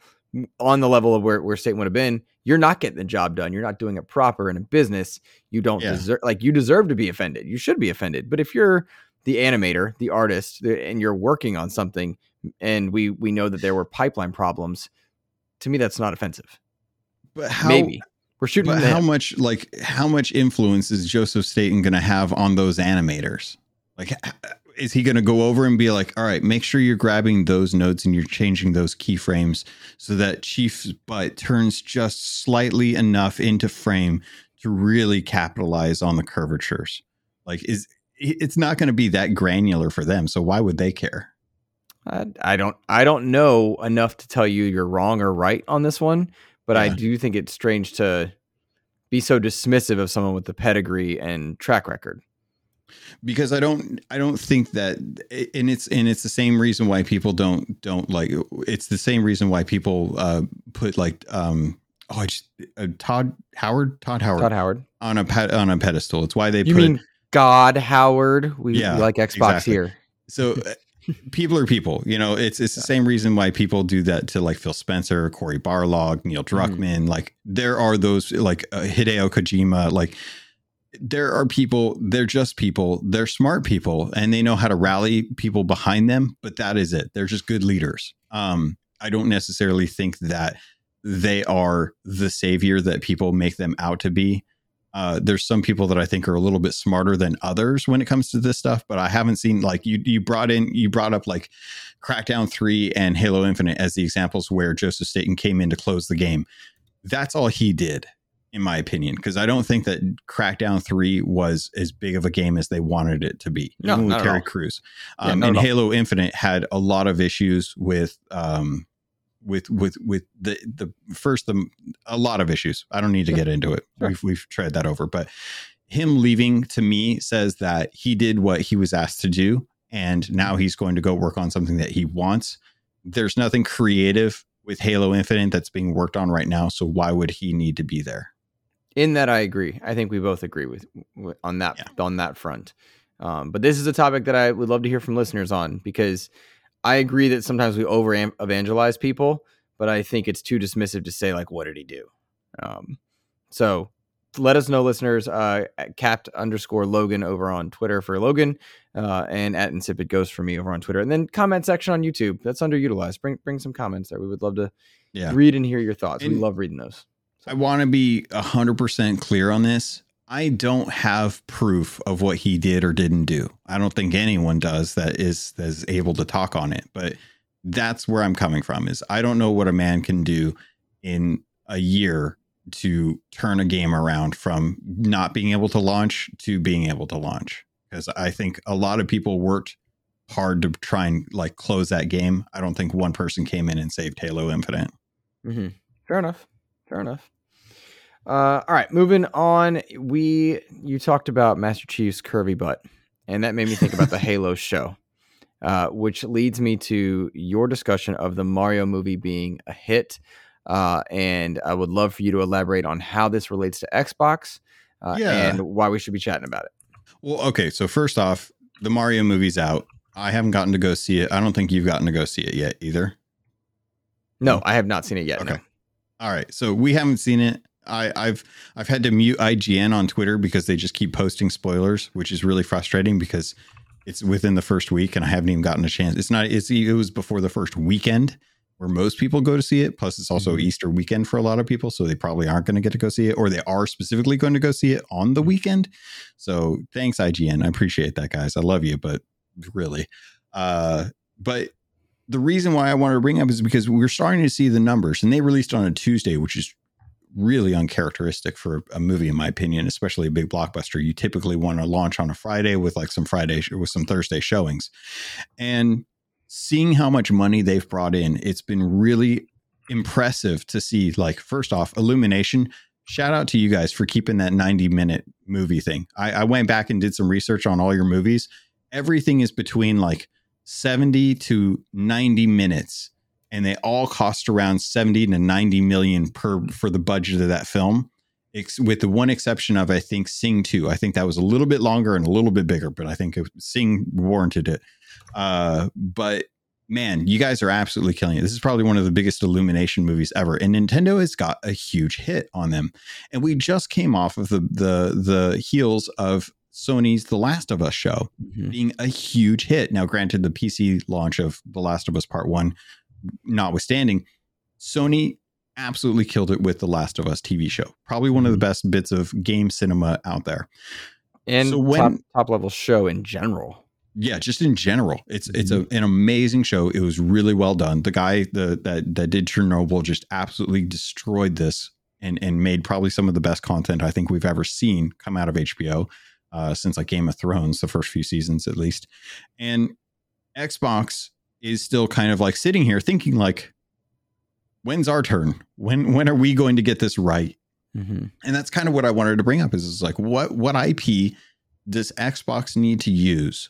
on the level of where where State would have been, you're not getting the job done. You're not doing it proper in a business. You don't yeah. deserve like you deserve to be offended. You should be offended. But if you're the animator, the artist, and you're working on something, and we we know that there were pipeline problems, to me that's not offensive. But how, maybe we're shooting. But how much like how much influence is Joseph Staten going to have on those animators? Like is he going to go over and be like, all right, make sure you're grabbing those notes and you're changing those keyframes so that Chief's butt turns just slightly enough into frame to really capitalize on the curvatures? Like, is it's not going to be that granular for them, so why would they care? I, I don't I don't know enough to tell you you're wrong or right on this one, but yeah. I do think it's strange to be so dismissive of someone with the pedigree and track record because I don't I don't think that and it's and it's the same reason why people don't don't like it's the same reason why people uh put like um oh I just uh, Todd Howard Todd Howard Todd Howard on a on a pedestal it's why they you put mean God Howard we, yeah, we like Xbox exactly. here so uh, people are people you know it's it's the same reason why people do that to like Phil Spencer Cory Barlog Neil mm-hmm. Druckmann mm. like there are those like uh, Hideo Kojima like there are people, they're just people, they're smart people, and they know how to rally people behind them, but that is it. They're just good leaders. Um, I don't necessarily think that they are the savior that people make them out to be. Uh, there's some people that I think are a little bit smarter than others when it comes to this stuff, but I haven't seen like you you brought in you brought up like Crackdown 3 and Halo Infinite as the examples where Joseph Staten came in to close the game. That's all he did in my opinion, because I don't think that Crackdown Three was as big of a game as they wanted it to be. No, even with Terry Crews, um, yeah, and Halo Infinite had a lot of issues with um, with with with the the first the a lot of issues. I don't need to get into it. Sure. We've we've tried that over, but him leaving to me says that he did what he was asked to do, and now he's going to go work on something that he wants. There's nothing creative with Halo Infinite that's being worked on right now, so why would he need to be there? In that I agree. I think we both agree with, with on that yeah. on that front. Um, but this is a topic that I would love to hear from listeners on because I agree that sometimes we over evangelize people, but I think it's too dismissive to say like, "What did he do?" Um, so let us know, listeners. Uh, capped underscore Logun over on Twitter for Logun, uh, and at Insipid Ghost for me over on Twitter, and then comment section on YouTube. That's underutilized. Bring bring some comments there. We would love to yeah. read and hear your thoughts. And, we love reading those. I want to be 100% clear on this. I don't have proof of what he did or didn't do. I don't think anyone does that is that is able to talk on it, but that's where I'm coming from is I don't know what a man can do in a year to turn a game around from not being able to launch to being able to launch because I think a lot of people worked hard to try and like close that game. I don't think one person came in and saved Halo Infinite. Mm-hmm. Fair enough fair enough. Uh, all right, moving on. We you talked about Master Chief's curvy butt, and that made me think about the Halo show, uh, which leads me to your discussion of the Mario movie being a hit. Uh, and I would love for you to elaborate on how this relates to Xbox uh, yeah. and why we should be chatting about it. Well, okay. So first off, the Mario movie's out. I haven't gotten to go see it. I don't think you've gotten to go see it yet either. No, I have not seen it yet. Okay. No. All right. So we haven't seen it. I, I've I've had to mute IGN on Twitter because they just keep posting spoilers, which is really frustrating because it's within the first week and I haven't even gotten a chance. It's not. It's it was before the first weekend where most people go to see it. Plus, it's also mm-hmm. Easter weekend for a lot of people, so they probably aren't going to get to go see it, or they are specifically going to go see it on the weekend. So thanks IGN. I appreciate that, guys. I love you, but really, uh, but the reason why I wanted to bring up is because we're starting to see the numbers, and they released on a Tuesday, which is really uncharacteristic for a movie, in my opinion, especially a big blockbuster. You typically want to launch on a Friday with like some Friday with some Thursday showings, and seeing how much money they've brought in, it's been really impressive to see. Like, first off, Illumination. Shout out to you guys for keeping that 90 minute movie thing. I, I went back and did some research on all your movies. Everything is between like 70 to 90 minutes and they all cost around 70 to 90 million per for the budget of that film with the one exception of i think sing 2 i think that was a little bit longer and a little bit bigger but i think sing warranted it. Uh, but man you guys are absolutely killing it. This is probably one of the biggest illumination movies ever and nintendo has got a huge hit on them. And we just came off of the the the heels of Sony's The Last of Us show Mhm. being a huge hit. Now, granted, the PC launch of The Last of Us Part One, notwithstanding, Sony absolutely killed it with The Last of Us TV show. Probably one of the Mhm. best bits of game cinema out there. and So when- top top level show in general. Yeah, just in general, it's it's a, an amazing show. It was really well done. The guy the, that that did Chernobyl just absolutely destroyed this and and made probably some of the best content I think we've ever seen come out of HBO uh, since like Game of Thrones, the first few seasons at least. And Xbox is still kind of like sitting here thinking like, when's our turn? When when are we going to get this right? Mm-hmm. and that's kind of what I wanted to bring up is, is like what what IP does Xbox need to use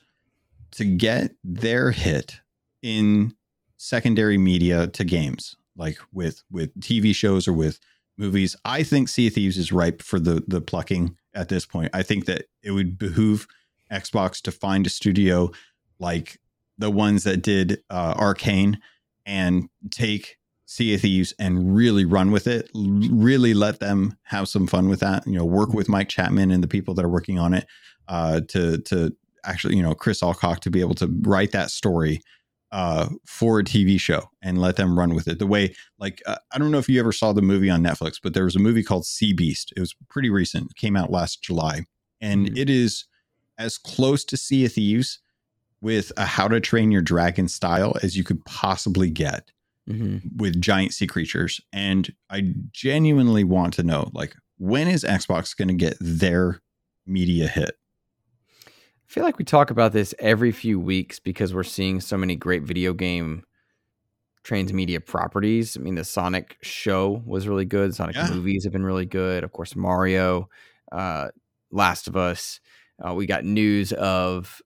to get their hit in secondary media to games like with with TV shows or with movies I think Sea of Thieves is ripe for the the plucking at this point I think that it would behoove Xbox to find a studio like the ones that did uh, Arcane and take Sea of Thieves and really run with it. Really let them have some fun with that. You know, work with Mike Chapman and the people that are working on it uh, to to actually, you know, Chris Alcock to be able to write that story uh, for a TV show and let them run with it. The way, like, uh, I don't know if you ever saw the movie on Netflix, but there was a movie called Sea Beast. It was pretty recent. It came out last July, and Mhm. it is as close to Sea of Thieves with a How to Train Your Dragon style as you could possibly get Mm-hmm. with giant sea creatures. And I genuinely want to know, like, when is Xbox going to get their media hit? I feel like we talk about this every few weeks because we're seeing so many great video game transmedia properties. I mean, the Sonic show was really good. Sonic Yeah. movies have been really good. Of course, Mario, uh, Last of Us. Uh, we got news of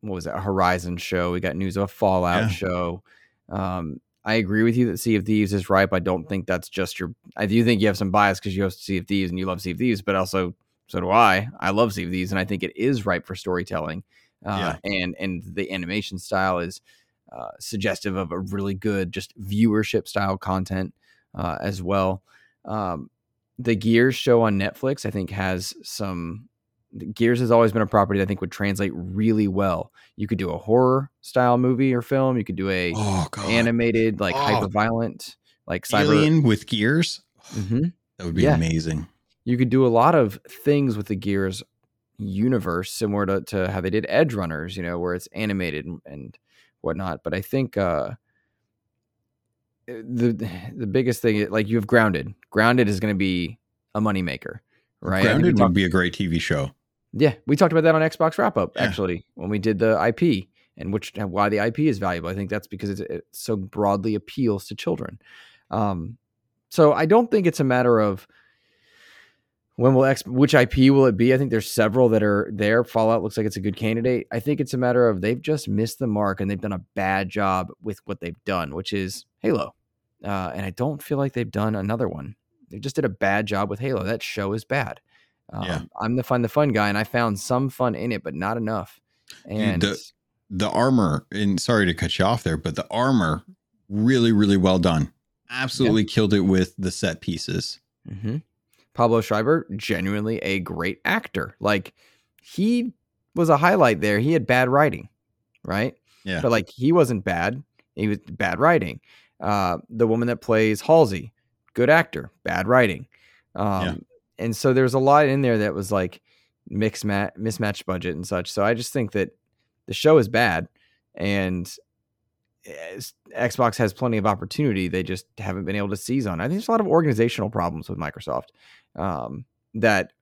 what was it, a Horizon show. We got news of a Fallout Yeah. show. Um, I agree with you that Sea of Thieves is ripe. I don't think that's just your. I do think you have some bias because you host Sea of Thieves and you love Sea of Thieves, but also so do I. I love Sea of Thieves, and I think it is ripe for storytelling. Uh, And and the animation style is uh, suggestive of a really good just viewership style content uh, as well. Um, the Gears show on Netflix, I think, has some. Gears has always been a property that I think would translate really well. You could do a horror style movie or film. You could do a Oh, animated, like Oh. hyper violent, like cyber. Alien with gears? Mhm. That would be Yeah. amazing. You could do a lot of things with the Gears universe, similar to, to how they did Edgerunners, you know, where it's animated and, and whatnot. But I think uh, the the biggest thing, like you have Grounded. Grounded is going to be a moneymaker, right? Grounded would be a great TV show. yeah, we talked about that on Xbox Wrap Up Yeah. actually when we did the IP and which why the IP is valuable. I think that's because it's, it so broadly appeals to children. Um, so I don't think it's a matter of when will X which IP will it be. I think there's several that are there. Fallout looks like it's a good candidate. I think it's a matter of they've just missed the mark and they've done a bad job with what they've done, which is Halo. Uh, and I don't feel like they've done another one. They just did a bad job with Halo. That show is bad. Um, Yeah. I'm the fun the fun guy, and I found some fun in it, but not enough. And the- The armor, and sorry to cut you off there, but the armor really, really well done. Absolutely killed it with the set pieces. Mhm. Pablo Schreiber, genuinely a great actor. Like he was a highlight there. He had bad writing, right? Yeah. But like he wasn't bad. He was bad writing. Uh, the woman that plays Halsey, good actor, bad writing. Um, Yeah. And so there's a lot in there that was like mix ma- mismatched budget and such. So I just think that the show is bad, and Xbox has plenty of opportunity. They just haven't been able to seize on. I think there's a lot of organizational problems with Microsoft um, that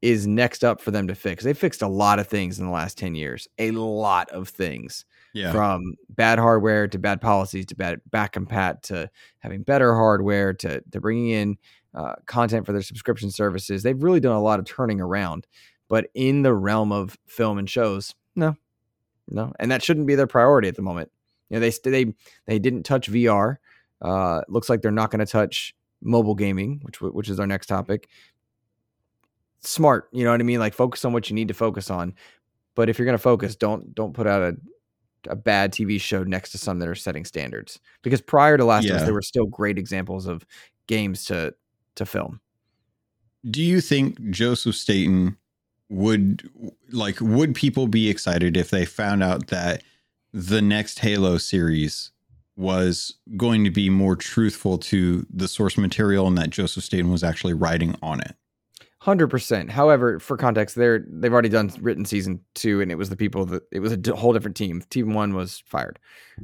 is next up for them to fix. They fixed a lot of things in the last 10 years, a lot of things. Yeah. From bad hardware to bad policies to bad back compat to having better hardware to, to bringing in uh, content for their subscription services. They've really done a lot of turning around. But in the realm of film and shows, no, no, and that shouldn't be their priority at the moment. You know, they they they didn't touch VR. Uh, looks like they're not going to touch mobile gaming, which which is our next topic. Smart, you know what I mean? Like focus on what you need to focus on. But if you're going to focus, don't don't put out a a bad TV show next to some that are setting standards. Because prior to Last yeah. of Us, there were still great examples of games to to film. Do you think Joseph Staten would like would people be excited if they found out that the next Halo series was going to be more truthful to the source material and that Joseph Staten was actually writing on it? Hundred percent. However, for context, they're they've already done written season two, and it was the people that it was a d- whole different team. Team one was fired.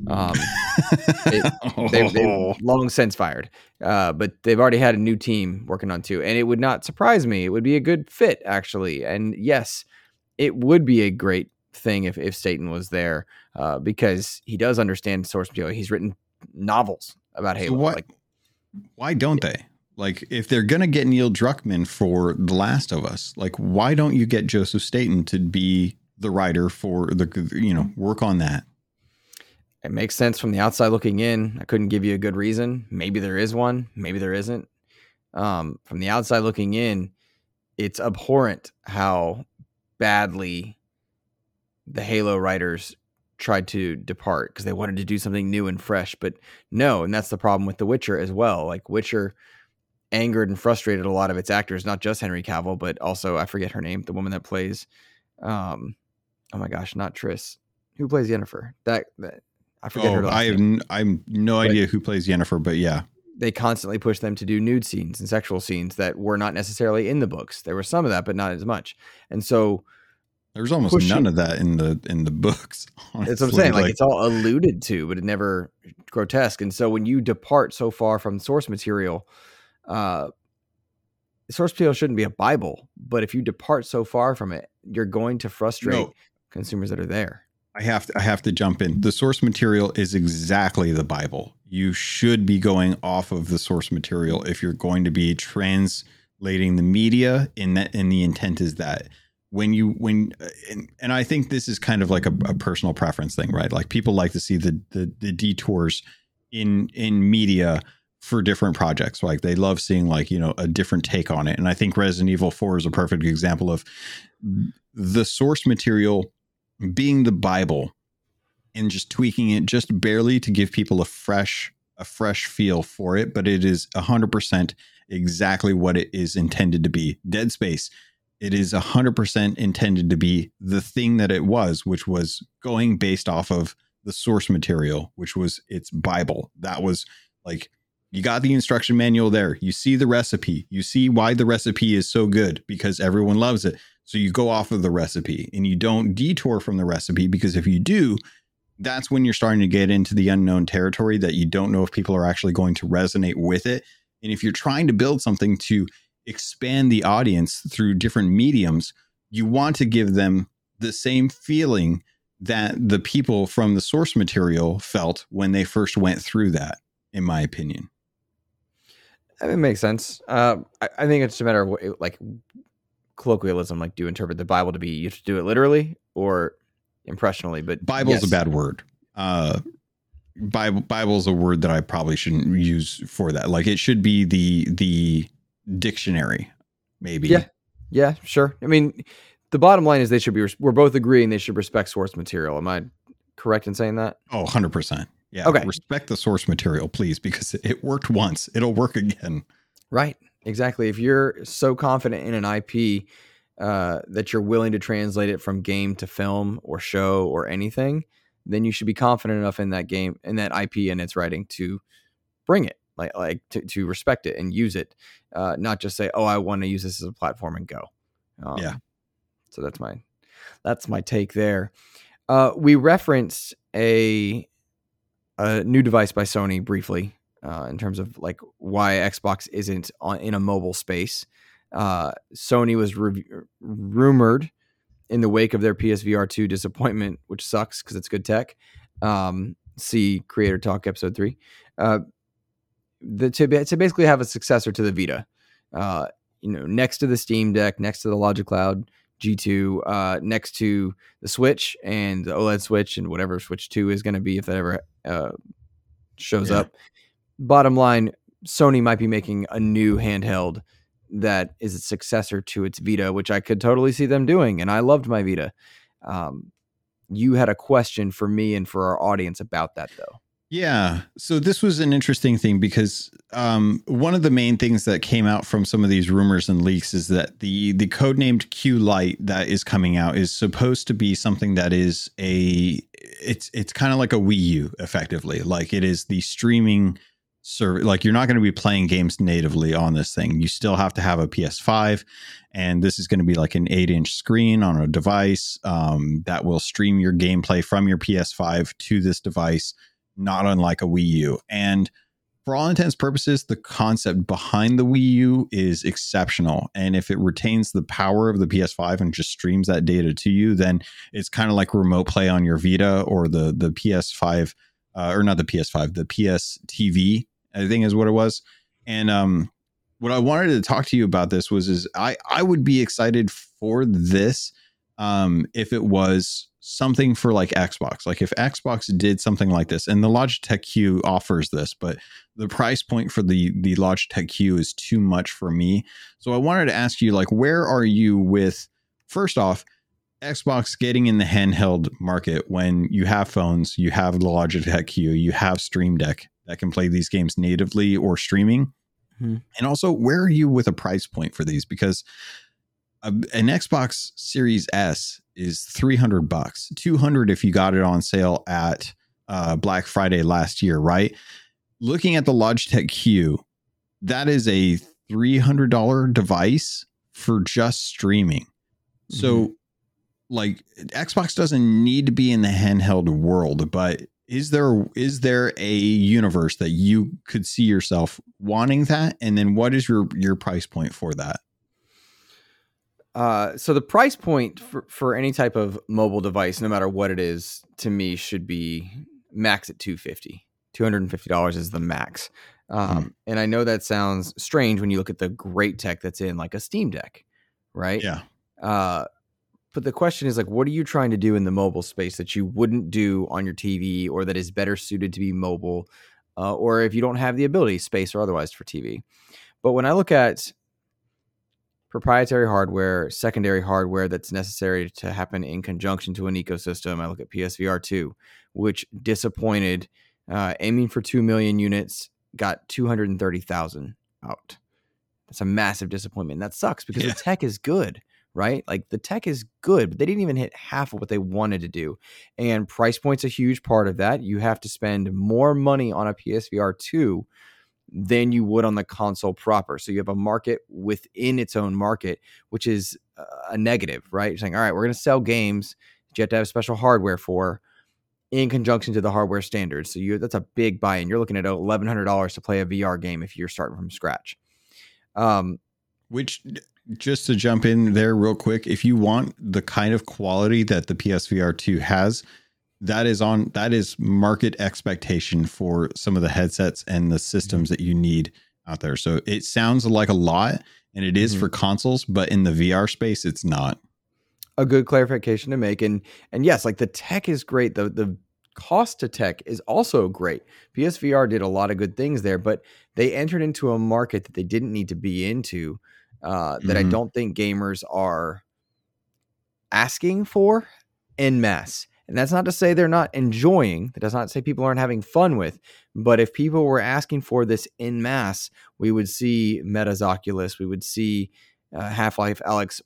Um, it, they, they oh. long since fired, uh, but they've already had a new team working on two, and it would not surprise me. It would be a good fit, actually. And yes, it would be a great thing if if Staten was there, uh, because he does understand source material. He's written novels about Halo. So what, like, why don't they? Like, if they're gonna get Neil Druckmann for The Last of Us, like, why don't you get Joseph Staten to be the writer for the, you know, work on that? It makes sense from the outside looking in. I couldn't give you a good reason. Maybe there is one. Maybe there isn't. Um, from the outside looking in, it's abhorrent how badly the Halo writers tried to depart because they wanted to do something new and fresh. But no, and that's the problem with The Witcher as well. Like Witcher angered and frustrated a lot of its actors, not just Henry Cavill, but also I forget her name, the woman that plays um oh my gosh, not Triss. Who plays Jennifer. That, that I forget oh, her. I have n- I have no but idea who plays Jennifer, but yeah. They constantly push them to do nude scenes and sexual scenes that were not necessarily in the books. There was some of that, but not as much. And so there's almost pushing, none of that in the in the books. Honestly. That's what I'm saying. Like, like, it's all alluded to, but it never grotesque. And so when you depart so far from source material, uh, source material shouldn't be a Bible, but if you depart so far from it, you're going to frustrate no. consumers that are there. I have to I have to jump in. The source material is exactly the Bible. You should be going off of the source material if you're going to be translating the media in that and the intent is that when you when and, and I think this is kind of like a, a, personal preference thing, right? Like people like to see the the, the detours in in media for different projects. Like they love seeing like, you know, a different take on it. And I think Resident Evil 4 is a perfect example of the source material being the Bible and just tweaking it just barely to give people a fresh a fresh feel for it, but it is 100% exactly what it is intended to be. Dead Space, it is 100% intended to be the thing that it was, which was going based off of the source material, which was its Bible. That was like you got the instruction manual there. You see the recipe. You see why the recipe is so good because everyone loves it. So you go off of the recipe and you don't detour from the recipe because if you do, that's when you're starting to get into the unknown territory that you don't know if people are actually going to resonate with it. And if you're trying to build something to expand the audience through different mediums, you want to give them the same feeling that the people from the source material felt when they first went through that, in my opinion. It makes sense. Uh, I, I, think it's just a matter of what, like colloquialism. Like, do you interpret the Bible to be you have to do it literally or impressionally? But Bible's yes. a bad word. Uh, Bible Bible's a word that I probably shouldn't use for that. Like, it should be the the dictionary, maybe. Yeah, yeah, sure. I mean, the bottom line is they should be. We're both agreeing they should respect source material. Am I correct in saying that? Oh, 100 percent. Yeah. Okay. Respect the source material, please, because it worked once. It'll work again. Right. Exactly. If you're so confident in an IP uh, that you're willing to translate it from game to film or show or anything, then you should be confident enough in that game in that IP and its writing to bring it, like like to, to respect it and use it, uh, not just say, "Oh, I want to use this as a platform and go." Um, yeah. So that's my that's my take there. Uh, we referenced a a new device by Sony briefly uh, in terms of like why Xbox isn't on, in a mobile space. Uh, Sony was re- rumored in the wake of their PSVR 2 disappointment, which sucks because it's good tech. Um, see Creator Talk episode three. Uh, the, to, to basically have a successor to the Vita. Uh, you know, next to the Steam Deck, next to the Logic Cloud G2, uh, next to the Switch and the OLED Switch and whatever Switch 2 is going to be if that ever uh, shows yeah. up. Bottom line, Sony might be making a new handheld that is a successor to its Vita, which I could totally see them doing. And I loved my Vita. Um, you had a question for me and for our audience about that, though. Yeah. So this was an interesting thing because um, one of the main things that came out from some of these rumors and leaks is that the the codenamed Q light that is coming out is supposed to be something that is a it's it's kind of like a Wii U effectively. Like it is the streaming service. Like you're not going to be playing games natively on this thing. You still have to have a PS5, and this is going to be like an eight inch screen on a device um, that will stream your gameplay from your PS5 to this device not unlike a Wii U. And for all intents purposes, the concept behind the Wii U is exceptional. And if it retains the power of the PS5 and just streams that data to you, then it's kind of like remote play on your Vita or the the PS5, uh, or not the PS5, the PS TV. I think is what it was. And um, what I wanted to talk to you about this was is I I would be excited for this um, if it was something for like Xbox. Like if Xbox did something like this, and the Logitech Q offers this, but the price point for the the Logitech Q is too much for me. So I wanted to ask you, like, where are you with? First off, Xbox getting in the handheld market when you have phones, you have the Logitech Q, you have Steam Deck that can play these games natively or streaming. Mm-hmm. And also, where are you with a price point for these? Because an Xbox Series S is 300 bucks, 200 if you got it on sale at uh, Black Friday last year, right? Looking at the Logitech Q, that is a $300 device for just streaming. So, mm-hmm. like, Xbox doesn't need to be in the handheld world, but is there is there a universe that you could see yourself wanting that and then what is your your price point for that uh, so the price point for, for any type of mobile device, no matter what it is, to me should be max at 250 $250 is the max. Um, mm. And I know that sounds strange when you look at the great tech that's in like a Steam Deck, right? Yeah. Uh, but the question is like, what are you trying to do in the mobile space that you wouldn't do on your TV or that is better suited to be mobile, uh, or if you don't have the ability, space or otherwise, for TV? But when I look at proprietary hardware, secondary hardware that's necessary to happen in conjunction to an ecosystem. I look at PSVR 2, which disappointed, uh, aiming for 2 million units, got 230,000 out. That's a massive disappointment. That sucks because yeah. the tech is good, right? Like the tech is good, but they didn't even hit half of what they wanted to do. And price point's a huge part of that. You have to spend more money on a PSVR 2 than you would on the console proper. So you have a market within its own market, which is a negative, right? You're saying, all right, we're going to sell games that you have to have special hardware for in conjunction to the hardware standards. So you that's a big buy-in. You're looking at eleven hundred dollars to play a VR game if you're starting from scratch. Um, which just to jump in there real quick, if you want the kind of quality that the PSVR 2 has, that is on that is market expectation for some of the headsets and the systems mm-hmm. that you need out there. So it sounds like a lot and it is mm-hmm. for consoles, but in the VR space it's not. A good clarification to make and and yes, like the tech is great. The the cost to tech is also great. PSVR did a lot of good things there, but they entered into a market that they didn't need to be into uh, that mm-hmm. I don't think gamers are asking for in masse. And that's not to say they're not enjoying, that does not say people aren't having fun with. But if people were asking for this in mass, we would see Meta's Oculus, we would see uh, Half Life Alyx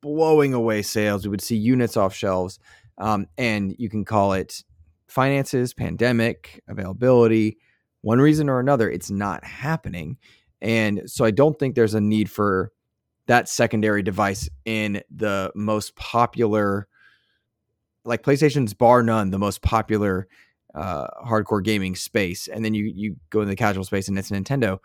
blowing away sales, we would see units off shelves. Um, and you can call it finances, pandemic, availability. One reason or another, it's not happening. And so I don't think there's a need for that secondary device in the most popular like PlayStation's bar none the most popular uh, hardcore gaming space, and then you you go in the casual space, and it's Nintendo.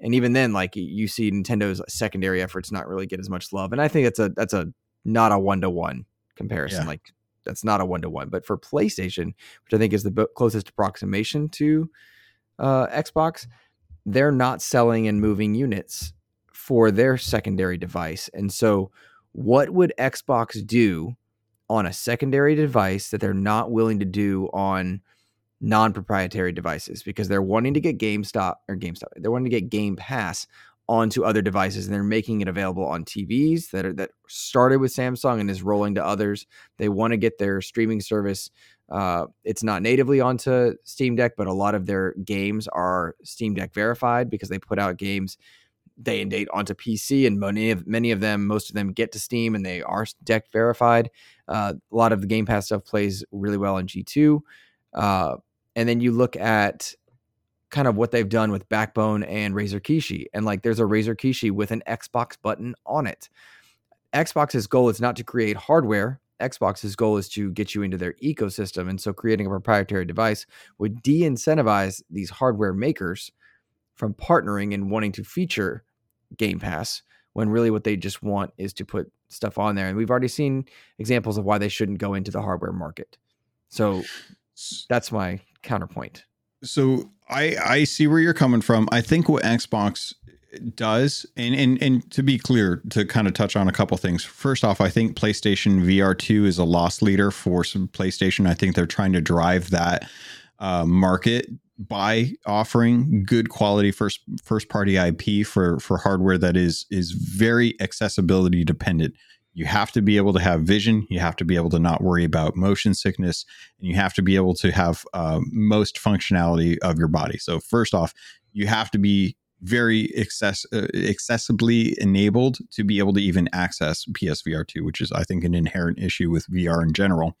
And even then, like you see Nintendo's secondary efforts not really get as much love, and I think that's a that's a not a one to one comparison. Yeah. Like that's not a one to one. But for PlayStation, which I think is the bo- closest approximation to uh, Xbox, they're not selling and moving units for their secondary device. And so, what would Xbox do on a secondary device that they're not willing to do on non-proprietary devices because they're wanting to get GameStop or GameStop. They're wanting to get Game Pass onto other devices and they're making it available on TVs that are that started with Samsung and is rolling to others. They want to get their streaming service. Uh, it's not natively onto Steam Deck, but a lot of their games are Steam Deck verified because they put out games day and date onto PC, and many of many of them, most of them get to Steam and they are Deck verified. Uh, a lot of the Game Pass stuff plays really well on G2. Uh, and then you look at kind of what they've done with Backbone and Razer Kishi, and like there's a Razer Kishi with an Xbox button on it. Xbox's goal is not to create hardware. Xbox's goal is to get you into their ecosystem. And so creating a proprietary device would de incentivize these hardware makers from partnering and wanting to feature Game Pass when really what they just want is to put stuff on there. And we've already seen examples of why they shouldn't go into the hardware market. So that's my counterpoint. So I I see where you're coming from. I think what Xbox does, and and and to be clear, to kind of touch on a couple things. First off, I think PlayStation VR two is a loss leader for some PlayStation. I think they're trying to drive that uh, market by offering good quality first first party IP for for hardware that is is very accessibility dependent. You have to be able to have vision. You have to be able to not worry about motion sickness, and you have to be able to have uh, most functionality of your body. So first off, you have to be very access uh, accessibly enabled to be able to even access PSVR 2, which is I think an inherent issue with VR in general.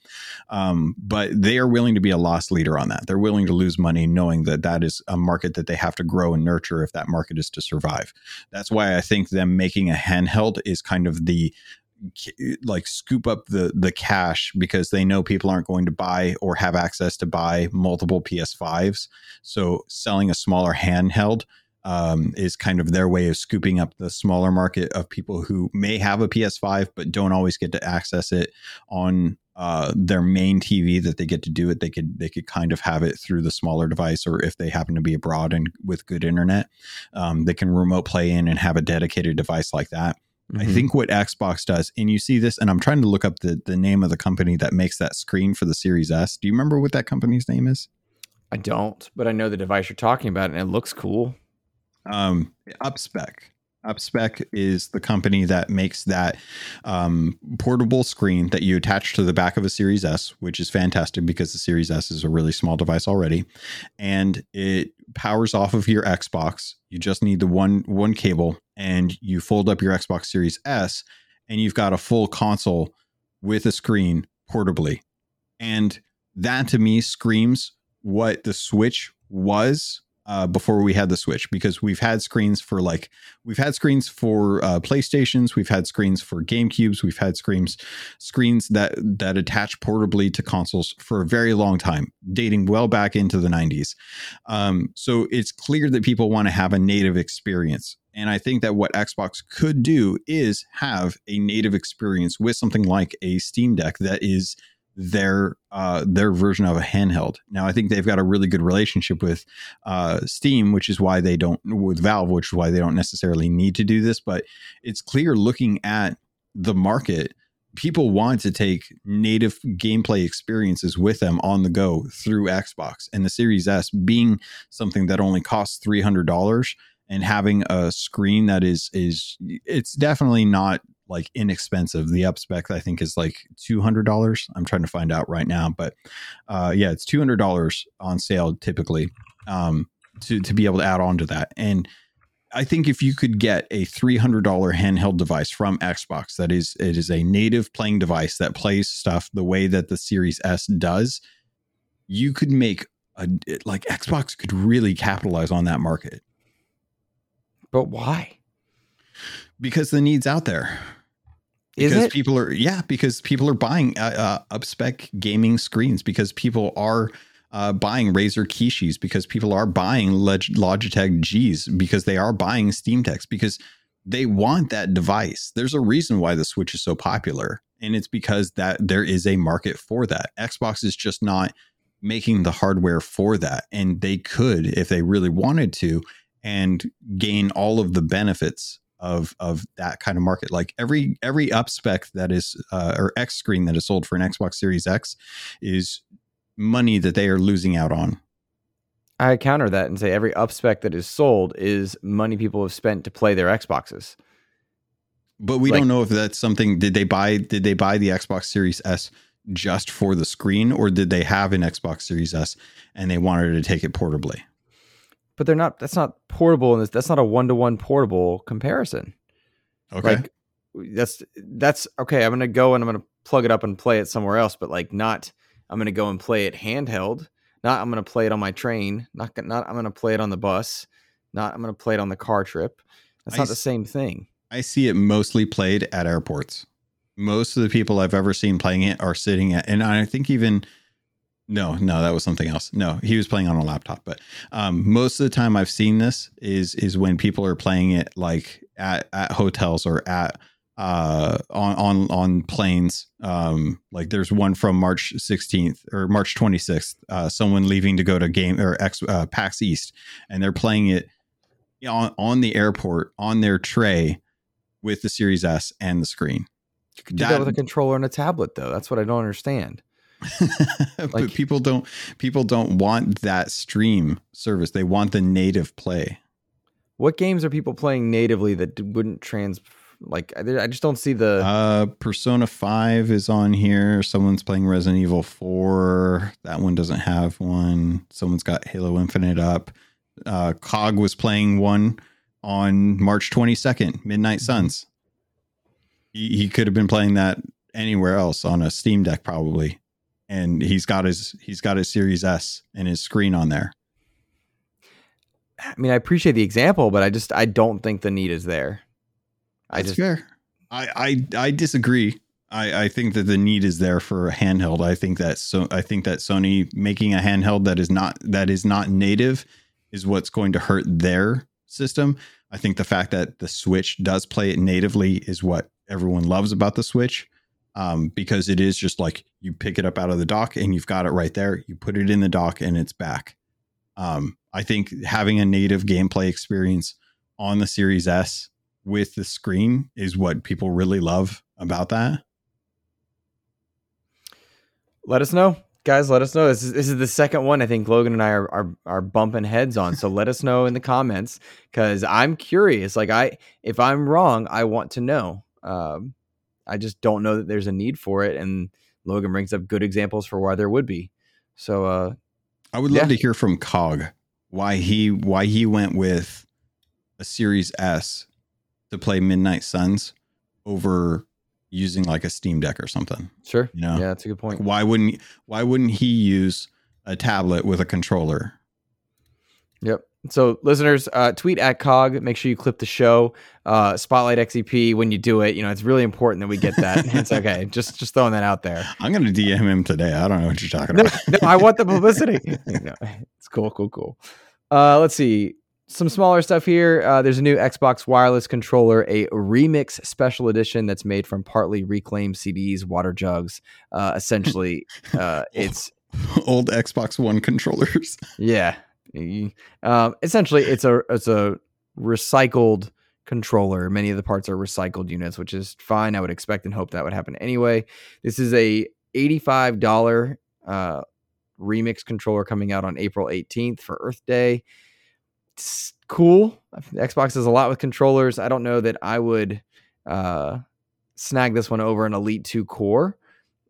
Um, but they are willing to be a loss leader on that. They're willing to lose money knowing that that is a market that they have to grow and nurture if that market is to survive. That's why I think them making a handheld is kind of the like scoop up the the cash because they know people aren't going to buy or have access to buy multiple PS5s. So selling a smaller handheld um, is kind of their way of scooping up the smaller market of people who may have a PS5 but don't always get to access it on uh, their main TV that they get to do it. They could they could kind of have it through the smaller device, or if they happen to be abroad and with good internet, um, they can remote play in and have a dedicated device like that. I Mhm. think what Xbox does, and you see this, and I'm trying to look up the the name of the company that makes that screen for the Series S. Do you remember what that company's name is? I don't, but I know the device you're talking about, and it looks cool. Um, Upspec. Upspec is the company that makes that um, portable screen that you attach to the back of a Series S, which is fantastic because the Series S is a really small device already, and it powers off of your Xbox. You just need the one one cable, and you fold up your Xbox Series S, and you've got a full console with a screen portably, and that to me screams what the Switch was uh, before we had the Switch because we've had screens for like we've had screens for uh, PlayStations, we've had screens for GameCubes, we've had screens screens that that attach portably to consoles for a very long time, dating well back into the 90s. Um, so it's clear that people want to have a native experience. And I think that what Xbox could do is have a native experience with something like a Steam Deck that is their uh, their version of a handheld. Now, I think they've got a really good relationship with uh, Steam, which is why they don't with Valve, which is why they don't necessarily need to do this. But it's clear looking at the market, people want to take native gameplay experiences with them on the go through Xbox, and the Series S being something that only costs three hundred dollars and having a screen that is is it's definitely not like inexpensive. The up spec I think is like two hundred dollars. I'm trying to find out right now, but uh, yeah, it's two hundred dollars on sale typically um, to to be able to add on to that. And I think if you could get a three hundred dollar handheld device from Xbox, that is it is a native playing device that plays stuff the way that the Series S does, you could make a like Xbox could really capitalize on that market But why? because the needs out there. Is because it? people are yeah because people are buying uh, uh, up spec gaming screens because people are uh, buying Razer Kishis because people are buying Log- Logitech G's because they are buying Steam Decks because they want that device. There's a reason why the Switch is so popular, and it's because that there is a market for that. Xbox is just not making the hardware for that, and they could if they really wanted to and gain all of the benefits of of that kind of market. Like every every up spec that is uh, or X screen that is sold for an Xbox Series X is money that they are losing out on. I counter that and say every up spec that is sold is money people have spent to play their Xboxes. But we Like- don't know if that's something. Did they buy? Did they buy the Xbox Series S just for the screen, or did they have an Xbox Series S and they wanted to take it portably? But they're not. That's not portable, and that's not a one to one portable comparison. Okay. Like that's that's okay. I'm gonna go and I'm gonna plug it up and play it somewhere else, but like not. I'm gonna go and play it handheld. Not I'm gonna play it on my train. Not not I'm gonna play it on the bus. Not I'm gonna play it on the car trip. That's I not the same thing. I see it mostly played at airports. Most of the people I've ever seen playing it are sitting at, and I think even no, no, that was something else. No, he was playing on a laptop. But um, most of the time I've seen this is is when people are playing it like at at hotels or at uh on on on planes. Um, like there's one from March 16th or March 26th. Uh, someone leaving to go to game or X uh, PAX East, and they're playing it on on the airport on their tray with the Series S and the screen. You could do that, That- with a controller and a tablet, though. That's what I don't understand. but people don't people don't want that stream service. They want the native play. What games are people playing natively that wouldn't trans? Like I I just don't see the. Uh Persona 5 is on here. Someone's playing Resident Evil 4. That one doesn't have one. Someone's got Halo Infinite up. Uh Cog was playing one on March 22nd, Midnight Suns. He, he could have been playing that anywhere else on a Steam Deck probably. And he's got his he's got his Series S and his screen on there. I mean, I appreciate the example, but I just I don't think the need is there. I That's just fair. I, I I disagree. I, I think that the need is there for a handheld. I think that so I think that Sony making a handheld that is not that is not native is what's going to hurt their system. I think the fact that the Switch does play it natively is what everyone loves about the Switch. Um, because it is just like you pick it up out of the dock and you've got it right there. You put it in the dock and it's back. Um, I think having a native gameplay experience on the Series S with the screen is what people really love about that. let us know, guys. Let us know. This is this is the second one. I think Logun and I are are, are bumping heads on. So let us know in the comments because I'm curious. Like I, if I'm wrong, I want to know. Um, I just don't know that there's a need for it, and Logun brings up good examples for why there would be. So uh, I would love Yeah. to hear from Cog why he why he went with a Series S to play Midnight Suns over using like a Steam Deck or something. sure, You know? yeah, that's a good Like point. why wouldn't why wouldn't he use a tablet with a controller? Yep. So, listeners, uh, tweet at Cog. Make sure you clip the show. Uh, Spotlight XEP when you do it. You know, it's really important that we get that. it's okay. Just just throwing that out there. I'm gonna DM him today. I don't know what you're talking about. no, I want the publicity. no, it's cool, cool, cool. Uh, let's see. Some smaller stuff here. Uh, there's a new Xbox wireless controller, a remix special edition that's made from partly reclaimed CDs, water jugs. Uh, essentially, uh, it's Old Xbox One controllers. Yeah. Um, essentially, it's a it's a recycled controller. Many of the parts are recycled units, which is fine. I would expect and hope that would happen anyway. This is a eighty-five dollar uh, remix controller coming out on April eighteenth for Earth Day. It's cool. Xbox does a lot with controllers. I don't know that I would uh, snag this one over an Elite Two Core.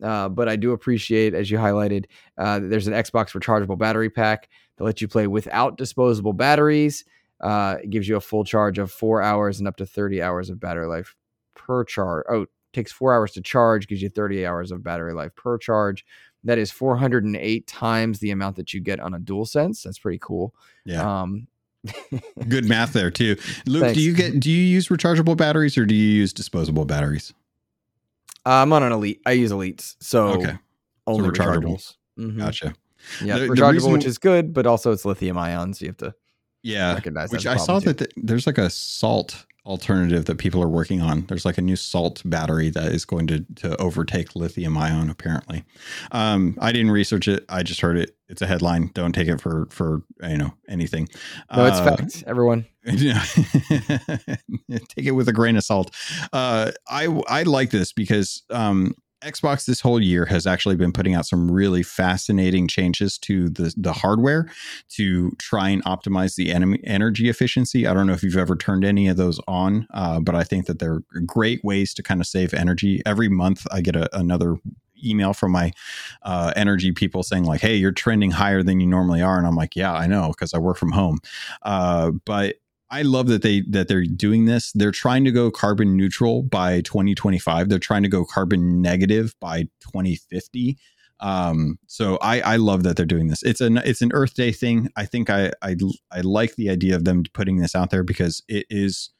Uh, but I do appreciate, as you highlighted, uh, there's an Xbox rechargeable battery pack that lets you play without disposable batteries. Uh, it gives you a full charge of four hours and up to 30 hours of battery life per charge. Oh, it takes four hours to charge, gives you 30 hours of battery life per charge. That is 408 times the amount that you get on a DualSense. That's pretty cool. Yeah. Um, Good math there too. Luke, Thanks. do you get do you use rechargeable batteries or do you use disposable batteries? I'm on an Elite. I use Elites, so Okay. only rechargeable. rechargeables. Mhm. Gotcha. Yeah, The- the rechargeable, reason- which is good, but also it's lithium ions. so you have to Yeah, recognize which I saw too. that th- there's like a salt alternative that people are working on. There's like a new salt battery that is going to to overtake lithium ion. Apparently, um, I didn't research it. I just heard it. It's a headline. Don't take it for for you know anything. No, it's Uh, fact. Everyone. Take it with a grain of salt. Uh, I I like this because um, Xbox this whole year has actually been putting out some really fascinating changes to the the hardware to try and optimize the enemy energy efficiency. I don't know if you've ever turned any of those on, uh, but I think that they're great ways to kind of save energy. Every month, I get a, another email from my uh, energy people saying like, "Hey, you're trending higher than you normally are," and I'm like, "Yeah, I know because I work from home." Uh, but I love that they that they're doing this. They're trying to go carbon neutral by 2025. They're trying to go carbon negative by 2050. Um, so I I love that they're doing this. It's an it's an Earth Day thing. I think I I I like the idea of them putting this out there because it is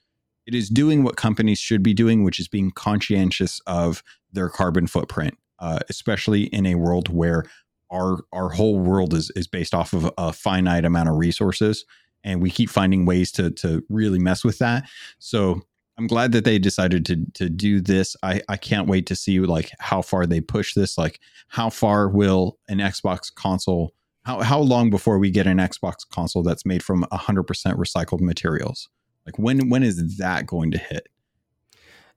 it is doing what companies should be doing, which is being conscientious of their carbon footprint, uh, especially in a world where our our whole world is is based off of a finite amount of resources and we keep finding ways to to really mess with that. So I'm glad that they decided to to do this. I I can't wait to see like how far they push this. Like how far will an Xbox console? How how long before we get an Xbox console that's made from 100% recycled materials? Like when when is that going to hit?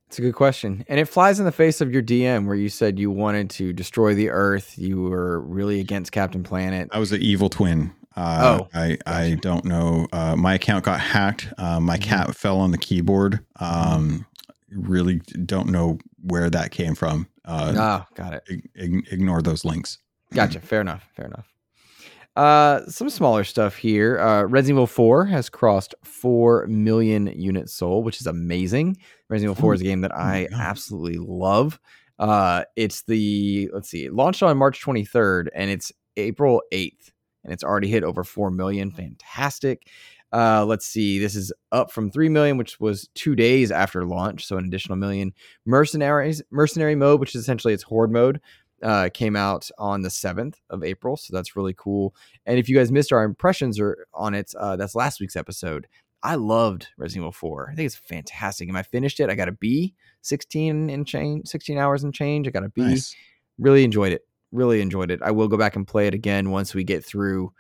It's a good question. And it flies in the face of your DM where you said you wanted to destroy the earth. You were really against Captain Planet. I was an evil twin. Uh, Oh, I I don't know. Uh, my account got hacked. Uh, my Mhm. cat fell on the keyboard. Um, really don't know where that came from. Uh, Ah, got it. ig- ig- ignore those links. Gotcha. Fair enough. Fair enough. Uh, some smaller stuff here. Uh, Resident Evil 4 has crossed 4 million units sold, which is amazing. Resident Evil 4 is a game that I absolutely love. Uh, it's the, let's see, it launched on March 23rd and it's April 8th and it's already hit over 4 million. Fantastic. Uh, let's see, this is up from 3 million, which was two days after launch. So an additional million. Mercenaries, mercenary mode, which is essentially its horde mode, uh, came out on the 7th of April. So that's really cool. And if you guys missed our impressions or on it, uh, that's last week's episode. I loved Resident Evil 4. I think it's fantastic. And I finished it. I got a B, 16 and change, 16 hours and change. I got a B. Nice. Really enjoyed it. Really enjoyed it. I will go back and play it again once we get through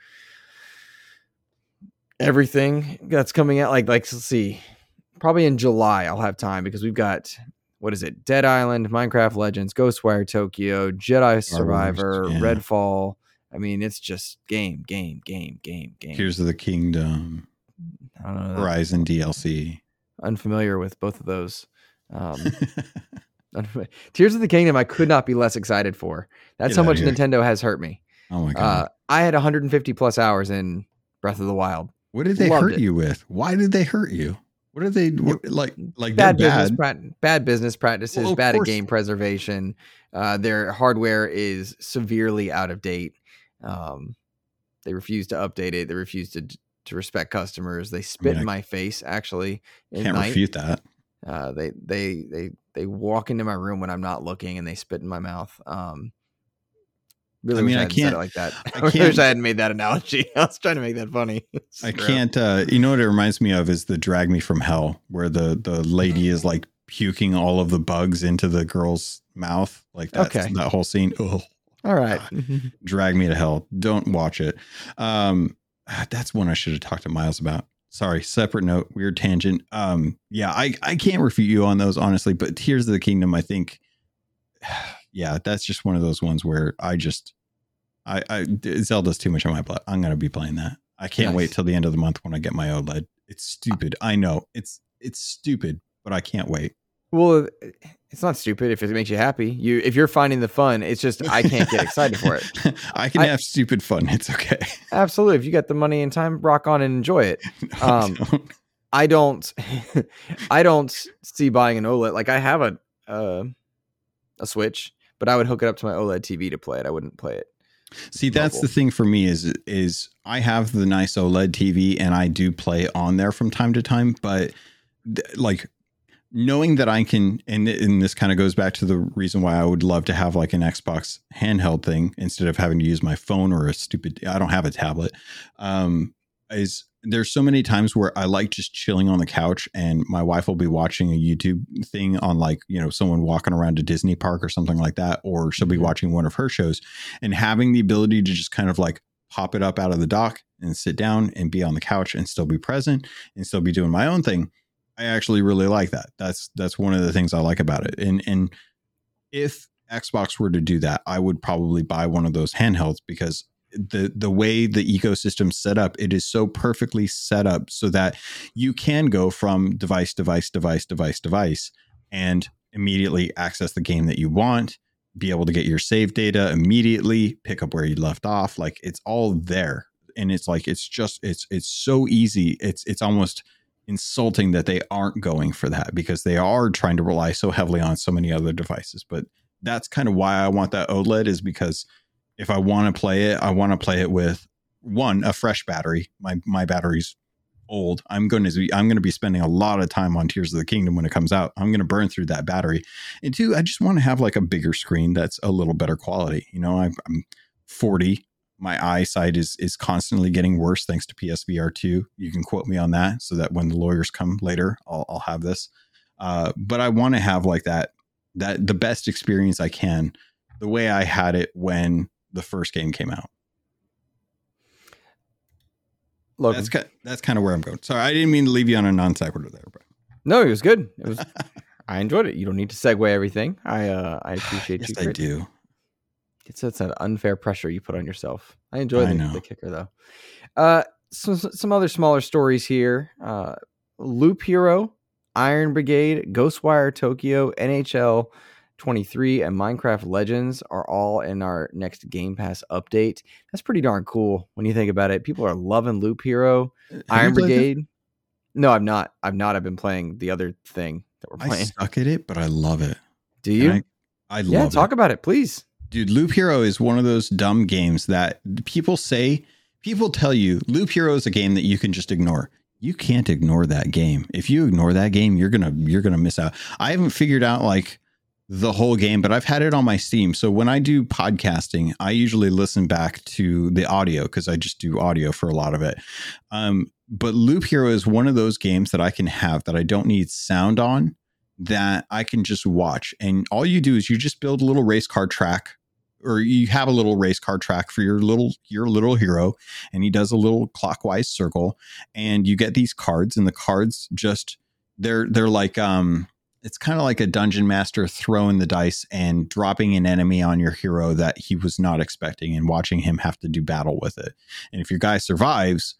everything that's coming out. Like, like let's see, probably in July I'll have time because we've got what is it? Dead Island, Minecraft Legends, Ghostwire Tokyo, Jedi Survivor, yeah. Redfall. I mean, it's just game, game, game, game, game. Tears of the Kingdom, I don't know. Horizon DLC. Unfamiliar with both of those. Um, Tears of the Kingdom, I could not be less excited for. That's Get how much here. Nintendo has hurt me. oh my god! Uh, I had 150 plus hours in Breath of the Wild. what did they loved hurt it. you with? Why did they hurt you? What did they what, like? Like bad they're business bad. prac- bad business practices, Well, bad at game preservation. Uh, their hardware is severely out of date. Um, they refuse to update it. They refuse to to respect customers. They spit I- in my face. Actually, Can't night. refute that. Uh, they they they they walk into my room when I'm not looking and they spit in my mouth. Um, really I mean, I hadn't said it can't- like that. I I, wish I hadn't made that analogy. I was trying to make that funny. I can't. Uh, you know what it reminds me of is the Drag Me from Hell, where the the lady is like puking all of the bugs into the girl's mouth. Like that's Okay. that whole scene. Oh, All right. Drag Me to Hell. Don't watch it. Um, that's one I should have talked to Miles about. Sorry, separate note, weird tangent. Um, yeah, I I can't refute you on those honestly, but Tears of the Kingdom, I think, yeah, that's just one of those ones where I just, I, I Zelda's too much on my blood. I'm gonna be playing that. I can't wait till the end of the month when I get my OLED. It's stupid. I know it's it's stupid, but I can't wait. Well, it's not stupid if it makes you happy. You if you're finding the fun, it's just I can't get excited for it. I can I- have stupid fun. It's okay. Absolutely. If you got the money and time, rock on and enjoy it. No, I Um, don't. I don't I don't see buying an OLED. Like I have a uh, a Switch, but I would hook it up to my OLED TV to play it. I wouldn't play it. See, that's the thing for me is is I have the nice OLED TV and I do play on there from time to time, but th- like knowing that I can, and, and this kind of goes back to the reason why I would love to have like an Xbox handheld thing instead of having to use my phone or a stupid, I don't have a tablet. Um, is there's so many times where I like just chilling on the couch and my wife will be watching a YouTube thing on like, you know, someone walking around a Disney park or something like that, or she'll be Mhm. watching one of her shows and having the ability to just kind of like pop it up out of the dock and sit down and be on the couch and still be present and still be doing my own thing. I actually really like that. That's that's one of the things I like about it. And and if Xbox were to do that, I would probably buy one of those handhelds because the the way the ecosystem set up, it is so perfectly set up so that you can go from device, device, device, device, device, and immediately access the game that you want, be able to get your save data immediately, pick up where you left off. Like it's all there. And it's like it's just it's it's so easy. It's it's almost insulting that they aren't going for that because they are trying to rely so heavily on so many other devices. But that's kind of why I want that OLED is because if I want to play it, I want to play it with one a fresh battery. My my battery's old. I'm going to be I'm going to be spending a lot of time on Tears of the Kingdom when it comes out. I'm going to burn through that battery. And two, I just want to have like a bigger screen that's a little better quality. You know, I'm, I'm 40. My eyesight is is constantly getting worse thanks to PSVR 2. You can quote me on that so that when the lawyers come later, I'll, I'll have this. Uh, but I want to have like that that the best experience I can, the way I had it when the first game came out. Look, That's ki- that's kind of where I'm going. Sorry, I didn't mean to leave you on a non sequitur there, but no, it was good. It was. I enjoyed it. You don't need to segue everything. I uh, I appreciate yes, you. I do. It's it's an unfair pressure you put on yourself. I enjoy the, know. the kicker though. Uh, some some other smaller stories here. Uh, Loop Hero, Iron Brigade, Ghostwire Tokyo, NHL 23, and Minecraft Legends are all in our next Game Pass update. That's pretty darn cool when you think about it. People are loving Loop Hero, Have Iron you played it? Brigade. No, I'm not. I've not. I've been playing the other thing that we're playing. I suck at it, but I love it. Do you? And I, I yeah, love talk it. about it, please. Dude, Loop Hero is one of those dumb games that people say, people tell you Loop Hero is a game that you can just ignore. You can't ignore that game. If you ignore that game, you're gonna you're gonna miss out. I haven't figured out like the whole game, but I've had it on my Steam. So when I do podcasting, I usually listen back to the audio because I just do audio for a lot of it. Um, but Loop Hero is one of those games that I can have that I don't need sound on that I can just watch. And all you do is you just build a little race car track or you have a little race car track for your little your little hero and he does a little clockwise circle and you get these cards and the cards just they're they're like um it's kind of like a dungeon master throwing the dice and dropping an enemy on your hero that he was not expecting and watching him have to do battle with it. And if your guy survives,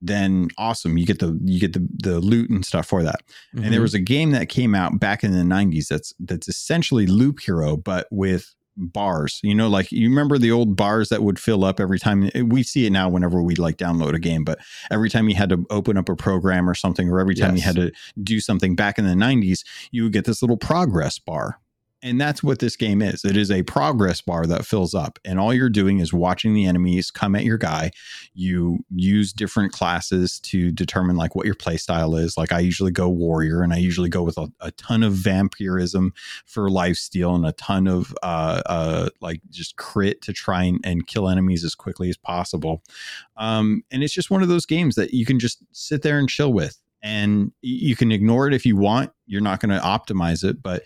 then awesome, you get the you get the the loot and stuff for that. And there Mhm. was a game that came out back in the 90s that's that's essentially Loop Hero but with bars. You know like you remember the old bars that would fill up every time eh, we see it now whenever we like download a game but every time you had to open up a program or something or every time you had to do something back in the 90s you would get this little progress bar. And that's what this game is. It is a progress bar that fills up, and all you're doing is watching the enemies come at your guy. You use different classes to determine like what your play style is. Like I usually go warrior, and I usually go with a, a ton of vampirism for life steal and a ton of uh, uh, like just crit to try and, and kill enemies as quickly as possible. Um, and it's just one of those games that you can just sit there and chill with, and you can ignore it if you want. You're not going to optimize it, but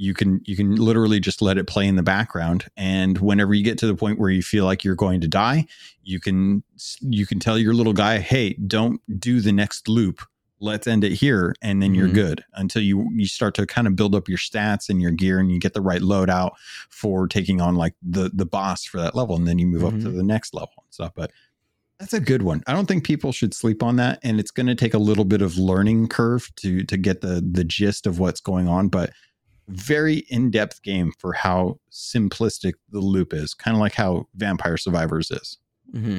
you can you can literally just let it play in the background and whenever you get to the point where you feel like you're going to die you can you can tell your little guy hey don't do the next loop let's end it here and then you're Mhm. good until you you start to kind of build up your stats and your gear and you get the right loadout for taking on like the the boss for that level and then you move up to Mhm. the next level and stuff but that's a good one. I don't think people should sleep on that, and it's going to take a little bit of learning curve to to get the the gist of what's going on. But very in depth game for how simplistic the loop is, kind of like how Vampire Survivors is. hmm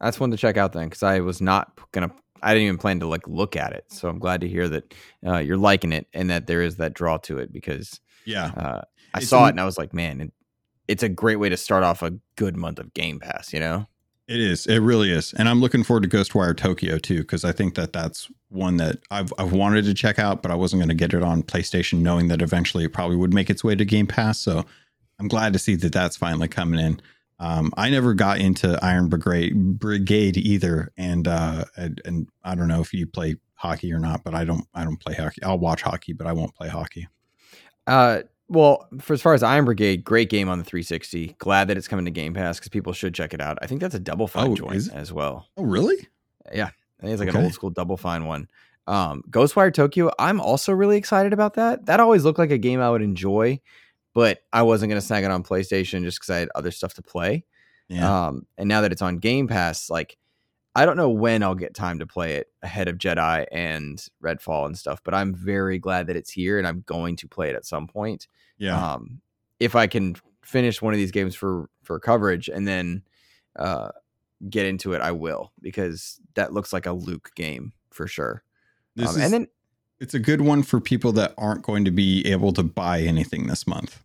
That's one to check out then, because I was not gonna. I didn't even plan to like look at it. So I'm glad to hear that uh, you're liking it and that there is that draw to it because Yeah, uh, I It's saw an- it and I was like, man, it, it's a great way to start off a good month of Game Pass. You know? It is. It really is. And I'm looking forward to Ghostwire Tokyo too, because I think that that's one that I've, I've wanted to check out, but I wasn't going to get it on PlayStation, knowing that eventually it probably would make its way to Game Pass. So I'm glad to see that that's finally coming in. Um, I never got into Iron Brigade, either, and, uh, and and I don't know if you play hockey or not, but I don't I don't play hockey. I'll watch hockey, but I won't play hockey. Uh, well, for as far as Iron Brigade, great game on the 360. Glad that it's coming to Game Pass because people should check it out. I think that's a Double Fine Oh, joint as well. Oh, really? Yeah, I think it's like an old school Double Fine one. Um, Ghostwire Tokyo, I'm also really excited about that. That always looked like a game I would enjoy, but I wasn't going to snag it on PlayStation just because I had other stuff to play. Yeah. Um, and now that it's on Game Pass, like I don't know when I'll get time to play it ahead of Jedi and Redfall and stuff, but I'm very glad that it's here and I'm going to play it at some point. yeah. Um, if I can finish one of these games for for coverage and then uh, get into it, I will because that looks like a Luke game for sure. this Um, is, and then it's a good one for people that aren't going to be able to buy anything this month.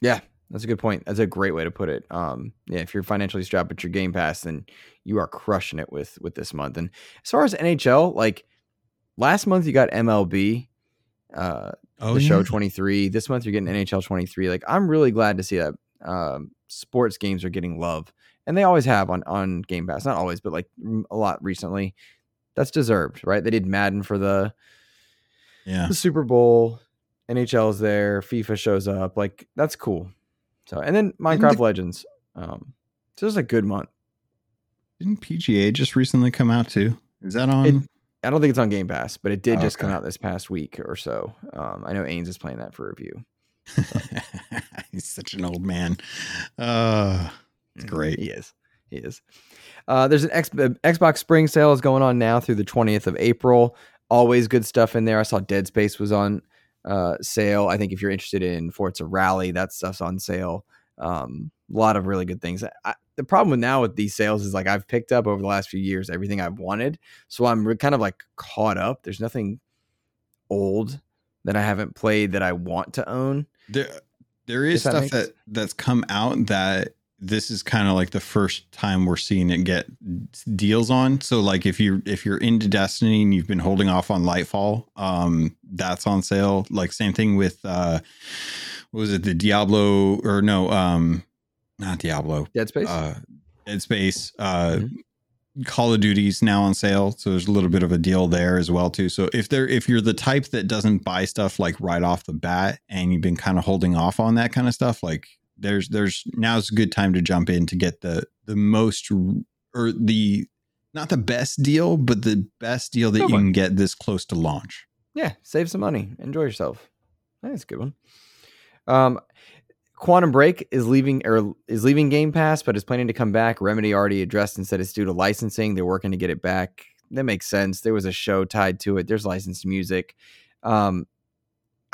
Yeah, that's a good point. That's a great way to put it. Um, yeah, if you're financially strapped at your Game Pass, then you are crushing it with with this month. And as far as NHL, like last month you got MLB, uh, Oh, the show 23. This month you're getting NHL 23. Like I'm really glad to see that um, sports games are getting love, and they always have on on Game Pass. Not always, but like a lot recently. That's deserved, right? They did Madden for the Yeah. the Super Bowl, NHL's there, FIFA shows up. Like that's cool. So and then Minecraft the- Legends. Um, so this is a good month. Didn't PGA just recently come out too? Is that on? It- I don't think it's on Game Pass, but it did just come out this past week or so. Um, I know Ains is playing that for review. He's such an old man. Uh, It's great. He is. He is. Uh, there's an X- Xbox Spring sale is going on now through the 20th of April. Always good stuff in there. I saw Dead Space was on uh, sale. I think if you're interested in Forza Rally, that stuff's on sale. Um, a lot of really good things. I, the problem with now with these sales is like I've picked up over the last few years everything I've wanted, so I'm re- kind of like caught up. There's nothing old that I haven't played that I want to own. there, there is that stuff makes- that that's come out that this is kind of like the first time we're seeing it get deals on. So like if you if you're into Destiny and you've been holding off on Lightfall, um, that's on sale. Like same thing with uh, what was it the Diablo or no, um, not Diablo, Dead Space. uh, Dead Space, uh, Mhm. Call of Duty's now on sale, so there's a little bit of a deal there as well too. So if they're if you're the type that doesn't buy stuff like right off the bat and you've been kind of holding off on that kind of stuff, like there's there's now's a good time to jump in to get the the most or the not the best deal, but the best deal that Good you one. can get this close to launch. Yeah, save some money. Enjoy yourself. That's a good one. Um, Quantum Break is leaving or is leaving Game Pass, but is planning to come back. Remedy already addressed and said it's due to licensing. They're working to get it back. That makes sense. There was a show tied to it. There's licensed music. Um,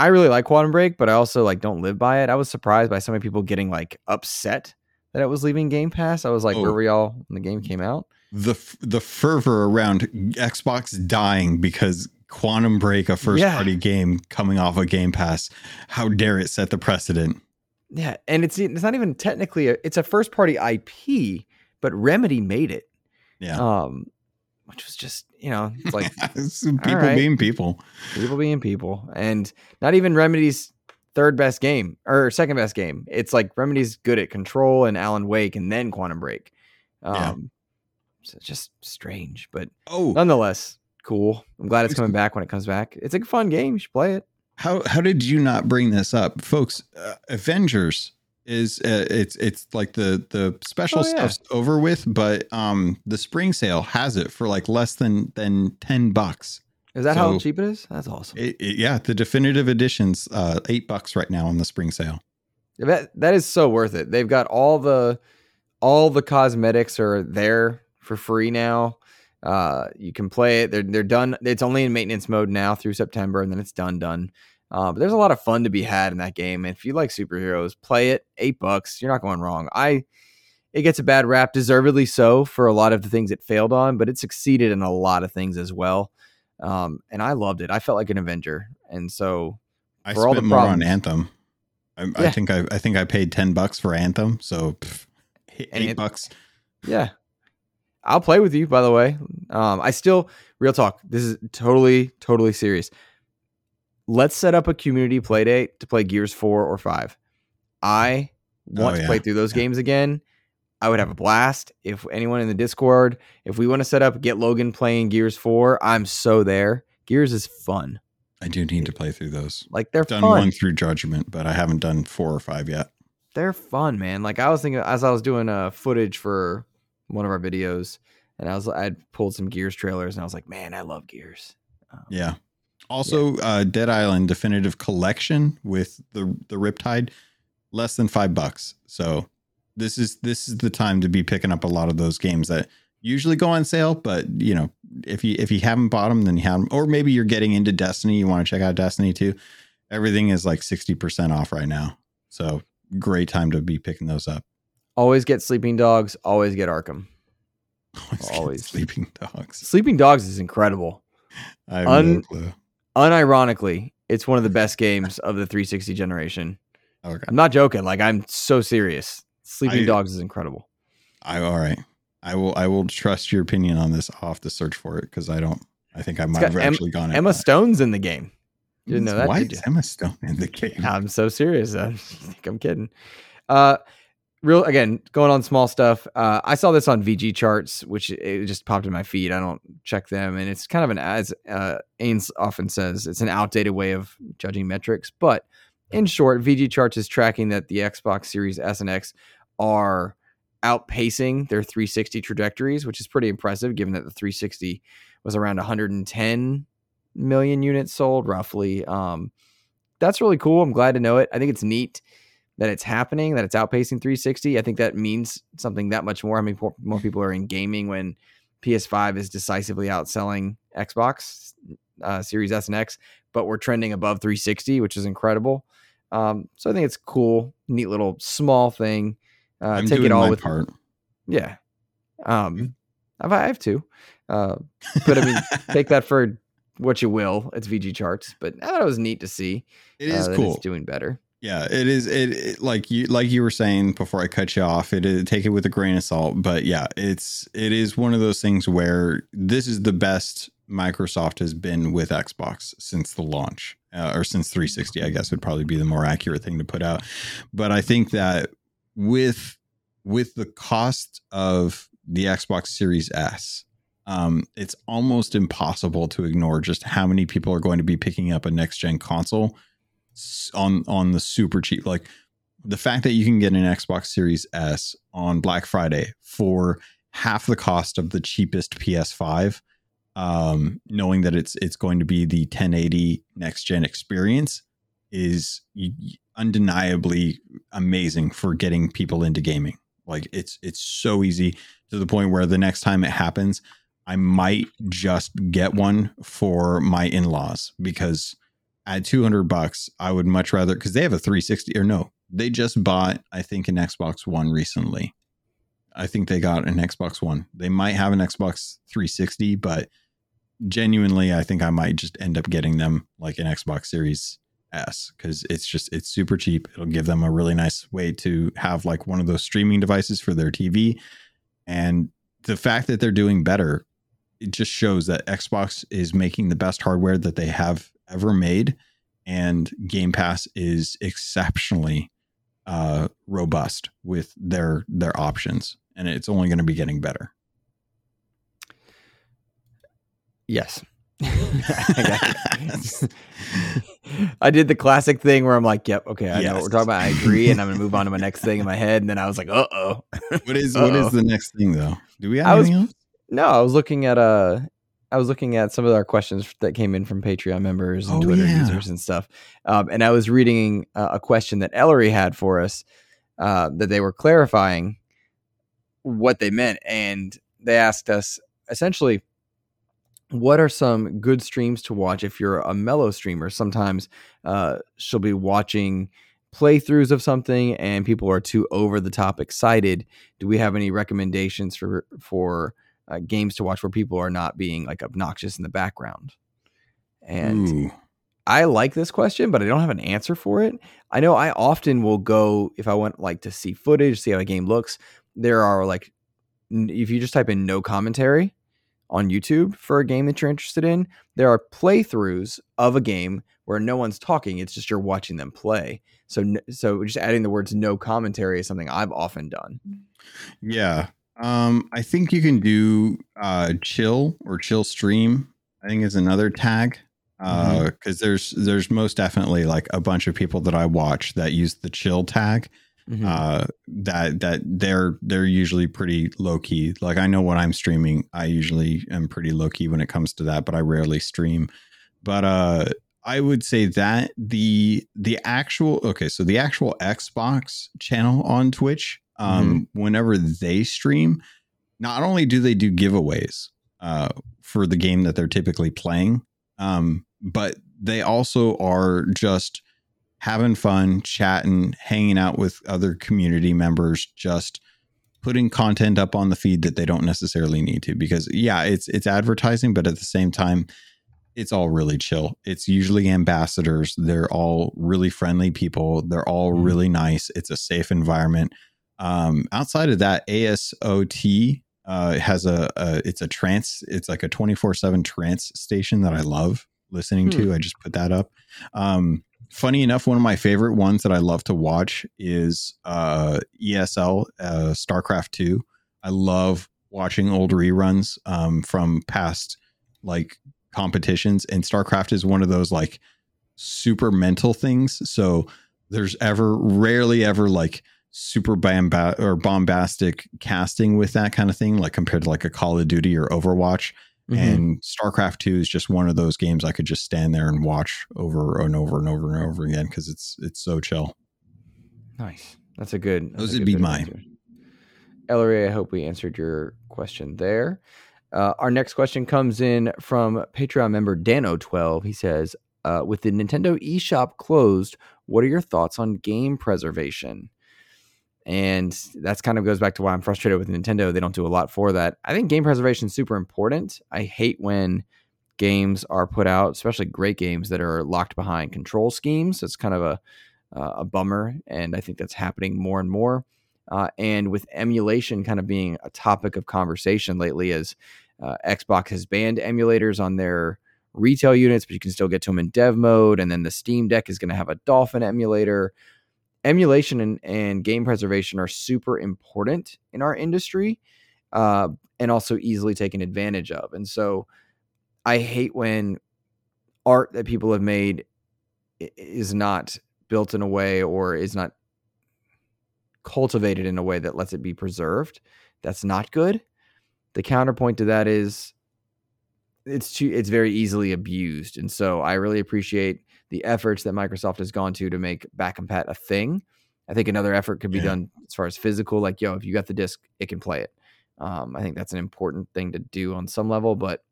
I really like Quantum Break, but I also like don't live by it. I was surprised by so many people getting like upset that it was leaving Game Pass. I was like, Oh. where were y'all when the game came out? The f- the fervor around Xbox dying because Quantum Break, a first Yeah. party game coming off of Game Pass, how dare it set the precedent? Yeah, and it's it's not even technically a, it's a first party IP, but Remedy made it. Yeah. Um, which was just you know it's like people right. being people. people being people, and not even Remedy's third best game or second best game. It's like Remedy's good at Control and Alan Wake, and then Quantum Break. Um, Yeah. so just strange, but Oh, nonetheless cool. I'm glad it's It's coming back when it comes back. It's a fun game. You should play it. how how did you not bring this up, folks? Uh, Avengers is uh, it's it's like the the special Oh, yeah. stuff's over with, but um the spring sale has it for like less than than ten bucks. Is that how cheap it is? That's awesome. It, it- yeah, the definitive editions, uh, eight bucks right now on the spring sale. That that is so worth it. They've got all the all the cosmetics are there for free now. Uh, you can play it. They're they're done. It's only in maintenance mode now through September, and then it's done done. Uh, but there's a lot of fun to be had in that game. And if you like superheroes, play it. Eight bucks, you're not going wrong. I it gets a bad rap, deservedly so, for a lot of the things it failed on, but it succeeded in a lot of things as well. Um, and I loved it. I felt like an Avenger, and so I For all the more on problems. Anthem. I, I think I, I think I paid ten bucks for Anthem, so pff, eight it- bucks. Yeah. I'll play with you. By the way, um, I still real talk. This is totally totally serious. Let's set up a community play date to play Gears four or five. I want Oh, to play through those Yeah. games again. I would have a blast if anyone in the Discord, if we want to set up, get Logun playing Gears 4, I'm so there. Gears is fun. I do need to play through those. Like they're Done fun. one through Judgment, but I haven't done four or five yet. They're fun, man. Like I was thinking as I was doing uh footage for one of our videos and I was I'd pulled some Gears trailers and I was like, "Man, I love Gears." Um, Yeah. Also, uh, Dead Island Definitive Collection with the the Riptide, less than five bucks. So this is this is the time to be picking up a lot of those games that usually go on sale. But you know, if you if you haven't bought them, then you have them. Or maybe you're getting into Destiny. You want to check out Destiny too. Everything is like sixty percent off right now. So great time to be picking those up. Always get Sleeping Dogs, always get Arkham. Always, Always. sleeping dogs. Sleeping Dogs is incredible. I have Un- no clue. Unironically, it's one of the best games of the 360 generation. Okay. I'm not joking. Like I'm so serious. Sleeping I- Dogs is incredible. I all right. I will I will trust your opinion on this. I'll have to search for it because I don't I think I might have Em- actually gone Emma Stone's in the game. You didn't know that, Why did is? Emma Stone in the game? I'm so serious. I think I'm kidding. Uh, real again, going on small stuff. Uh, I saw this on VGChartz, which it just popped in my feed. I don't check them, and it's kind of an as uh, Ains often says, it's an outdated way of judging metrics. But in short, VGChartz is tracking that the Xbox Series S and X are outpacing their 360 trajectories, which is pretty impressive given that the 360 was around 110 million units sold roughly. Um, that's really cool. I'm glad to know it. I think it's neat that it's happening, that it's outpacing 360. I think that means something that much more. I mean, more, more people are in gaming when PS5 is decisively outselling Xbox uh, Series S and X, but we're trending above 360, which is incredible. Um, so I think it's cool, neat little small thing. Uh, take it all with part. yeah. Um, I've, I have two. Uh, but I mean, take that for what you will. It's VGChartz, but I thought it was neat to see. It is uh, that cool. It's doing better. Yeah, it is. It, it like you like you were saying before I cut you off. It is take it with a grain of salt, but yeah, it's it is one of those things where this is the best Microsoft has been with Xbox since the launch, uh, or since 360. I guess would probably be the more accurate thing to put out. But I think that with with the cost of the Xbox Series S, um, it's almost impossible to ignore just how many people are going to be picking up a next gen console on on the super cheap. Like the fact that you can get an Xbox Series S on Black Friday for half the cost of the cheapest PS5, um, knowing that it's it's going to be the 1080 next gen experience, is undeniably amazing for getting people into gaming. Like it's it's so easy to the point where the next time it happens, I might just get one for my in-laws because at 200 bucks, I would much rather because they have a 360 or no, they just bought I think an Xbox One recently. I think they got an Xbox One. They might have an Xbox 360, but genuinely, I think I might just end up getting them like an Xbox Series S because it's just it's super cheap. It'll give them a really nice way to have like one of those streaming devices for their TV, and the fact that they're doing better, it just shows that Xbox is making the best hardware that they have ever made, and Game Pass is exceptionally uh, robust with their their options, and it's only going to be getting better. Yes. I did the classic thing where I'm like, "Yep, okay, I know what we're talking about. I agree," and I'm gonna move on to my next thing in my head. And then I was like, "Uh oh." What is what Uh-oh. is the next thing though? Do we have I was- else? No, I was looking at uh I was looking at some of our questions that came in from Patreon members and Oh, Twitter yeah. users and stuff. Um, and I was reading uh, a question that Ellery had for us uh, that they were clarifying what they meant. And they asked us essentially, what are some good streams to watch if you're a mellow streamer? Sometimes uh, she'll be watching playthroughs of something and people are too over the top excited. Do we have any recommendations for for uh, games to watch where people are not being like obnoxious in the background? And Ooh. I like this question, but I don't have an answer for it. I know I often will go if I want like to see footage, see how a game looks. There are like if you just type in no commentary on YouTube for a game that you're interested in, there are playthroughs of a game where no one's talking. It's just you're watching them play. So, so just adding the words no commentary is something I've often done. Yeah. Um, I think you can do uh, chill or chill stream. I think is another tag because uh, mm-hmm. there's there's most definitely like a bunch of people that I watch that use the chill tag. Mm-hmm. Uh, that that they're they're usually pretty low key. Like I know when I'm streaming, I usually am pretty low key when it comes to that, but I rarely stream. But uh, I would say that the the actual okay, so the actual Xbox channel on Twitch, um, mm-hmm. whenever they stream, not only do they do giveaways uh, for the game that they're typically playing, um, but they also are just having fun, chatting, hanging out with other community members, just putting content up on the feed that they don't necessarily need to because yeah, it's it's advertising, but at the same time it's all really chill. It's usually ambassadors. They're all really friendly people. They're all mm-hmm. really nice. It's a safe environment. Um, outside of that, ASOT uh, has a, a, it's a trance. It's like a twenty four seven trance station that I love listening hmm. to. I just put that up. Um, funny enough, one of my favorite ones that I love to watch is uh, ESL uh, StarCraft Two. I love watching old reruns um, from past like competitions, and StarCraft is one of those like super mental things. So there's ever rarely ever like super bamba- or bombastic casting with that kind of thing, like compared to like a Call of Duty or Overwatch. Mm-hmm. And StarCraft 2 is just one of those games I could just stand there and watch over and over and over and over again because it's it's so chill. Nice. That's a good. That's those would be mine. Ellery, I hope we answered your question there. Uh, our next question comes in from Patreon member Dano12. He says, uh, with the Nintendo eShop closed, what are your thoughts on game preservation? And that's kind of goes back to why I'm frustrated with Nintendo. They don't do a lot for that. I think game preservation is super important. I hate when games are put out, especially great games that are locked behind control schemes. It's kind of a uh, a bummer, and I think that's happening more and more. Uh, and with emulation kind of being a topic of conversation lately, as uh, Xbox has banned emulators on their retail units, but you can still get to them in dev mode. And then the Steam Deck is going to have a Dolphin emulator emulation and, and game preservation are super important in our industry uh, and also easily taken advantage of. And so I hate when art that people have made is not built in a way or is not cultivated in a way that lets it be preserved. That's not good. The counterpoint to that is it's too it's very easily abused. And so I really appreciate the efforts that Microsoft has gone to to make back compat a thing. I think another effort could be yeah. done as far as physical, like yo, if you got the disc, it can play it. Um, I think that's an important thing to do on some level, but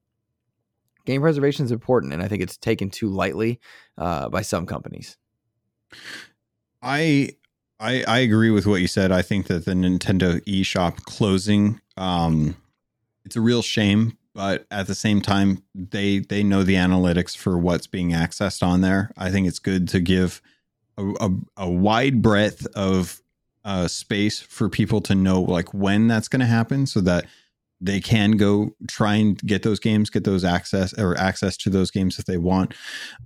game preservation is important, and I think it's taken too lightly uh, by some companies. I, I I agree with what you said. I think that the Nintendo eShop closing, um, it's a real shame but at the same time they they know the analytics for what's being accessed on there. I think it's good to give a, a, a wide breadth of uh, space for people to know like when that's going to happen so that they can go try and get those games get those access or access to those games if they want.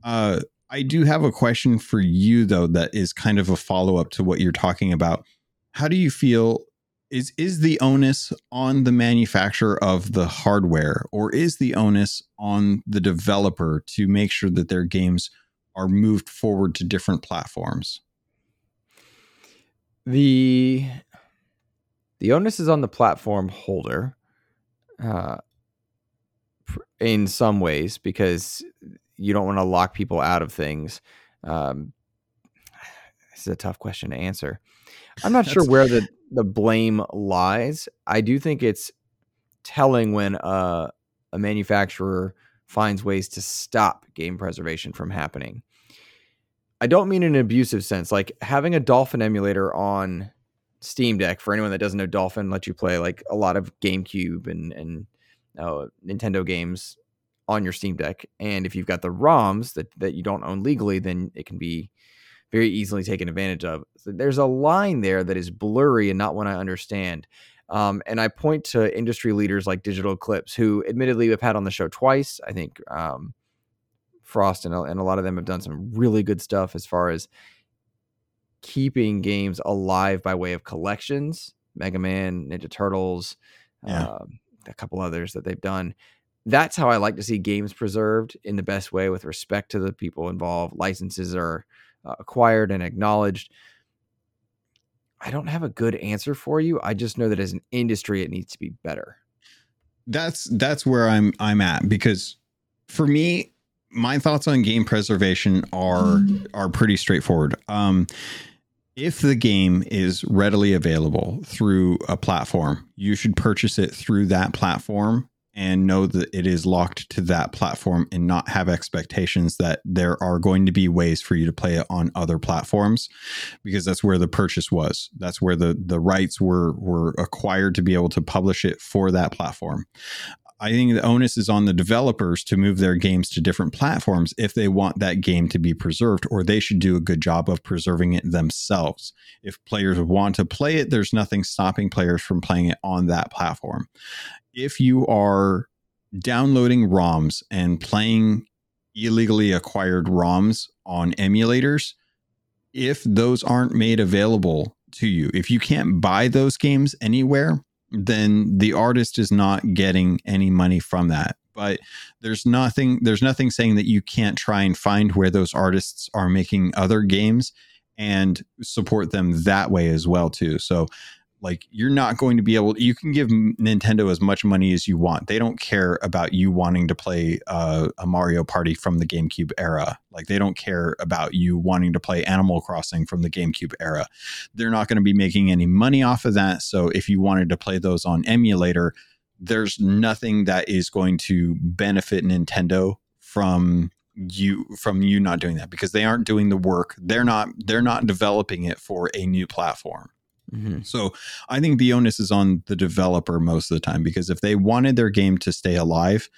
Uh, i do have a question for you though that is kind of a follow-up to what you're talking about. How do you feel is is the onus on the manufacturer of the hardware or is the onus on the developer to make sure that their games are moved forward to different platforms? The the onus is on the platform holder uh, in some ways because you don't want to lock people out of things. Um, this is a tough question to answer. I'm not sure where the the blame lies. I do think it's telling when a, a manufacturer finds ways to stop game preservation from happening. I don't mean in an abusive sense, like having a Dolphin emulator on Steam Deck. For anyone that doesn't know, Dolphin lets you play like a lot of GameCube and and uh, Nintendo games on your Steam Deck. And if you've got the ROMs that that you don't own legally, then it can be very easily taken advantage of. There's a line there that is blurry and not one I understand. Um, and I point to industry leaders like Digital Eclipse, who admittedly we've had on the show twice. I think um, Frost and, and a lot of them have done some really good stuff as far as keeping games alive by way of collections. Mega Man, Ninja Turtles, Yeah. uh, a couple others that they've done. That's how I like to see games preserved in the best way with respect to the people involved. Licenses are uh, acquired and acknowledged. I don't have a good answer for you. I just know that as an industry, it needs to be better. that's that's where I'm I'm at because for me, my thoughts on game preservation are are pretty straightforward. Um, if the game is readily available through a platform, you should purchase it through that platform and know that it is locked to that platform and not have expectations that there are going to be ways for you to play it on other platforms because that's where the purchase was. That's where the the rights were were acquired to be able to publish it for that platform. I think the onus is on the developers to move their games to different platforms if they want that game to be preserved, or they should do a good job of preserving it themselves. If players want to play it, there's nothing stopping players from playing it on that platform. If you are downloading ROMs and playing illegally acquired ROMs on emulators, if those aren't made available to you, if you can't buy those games anywhere, then the artist is not getting any money from that. But there's nothing there's nothing saying that you can't try and find where those artists are making other games and support them that way as well too. So like you're not going to be able you can give nintendo as much money as you want. They don't care about you wanting to play uh, a mario party from the gamecube era. Like they don't care about you wanting to play animal crossing from the gamecube era. They're not going to be making any money off of that. So if you wanted to play those on emulator there's nothing that is going to benefit nintendo from you from you not doing that because they aren't doing the work. They're not they're not developing it for a new platform Mm-hmm. so I think the onus is on the developer most of the time because if they wanted their game to stay alive,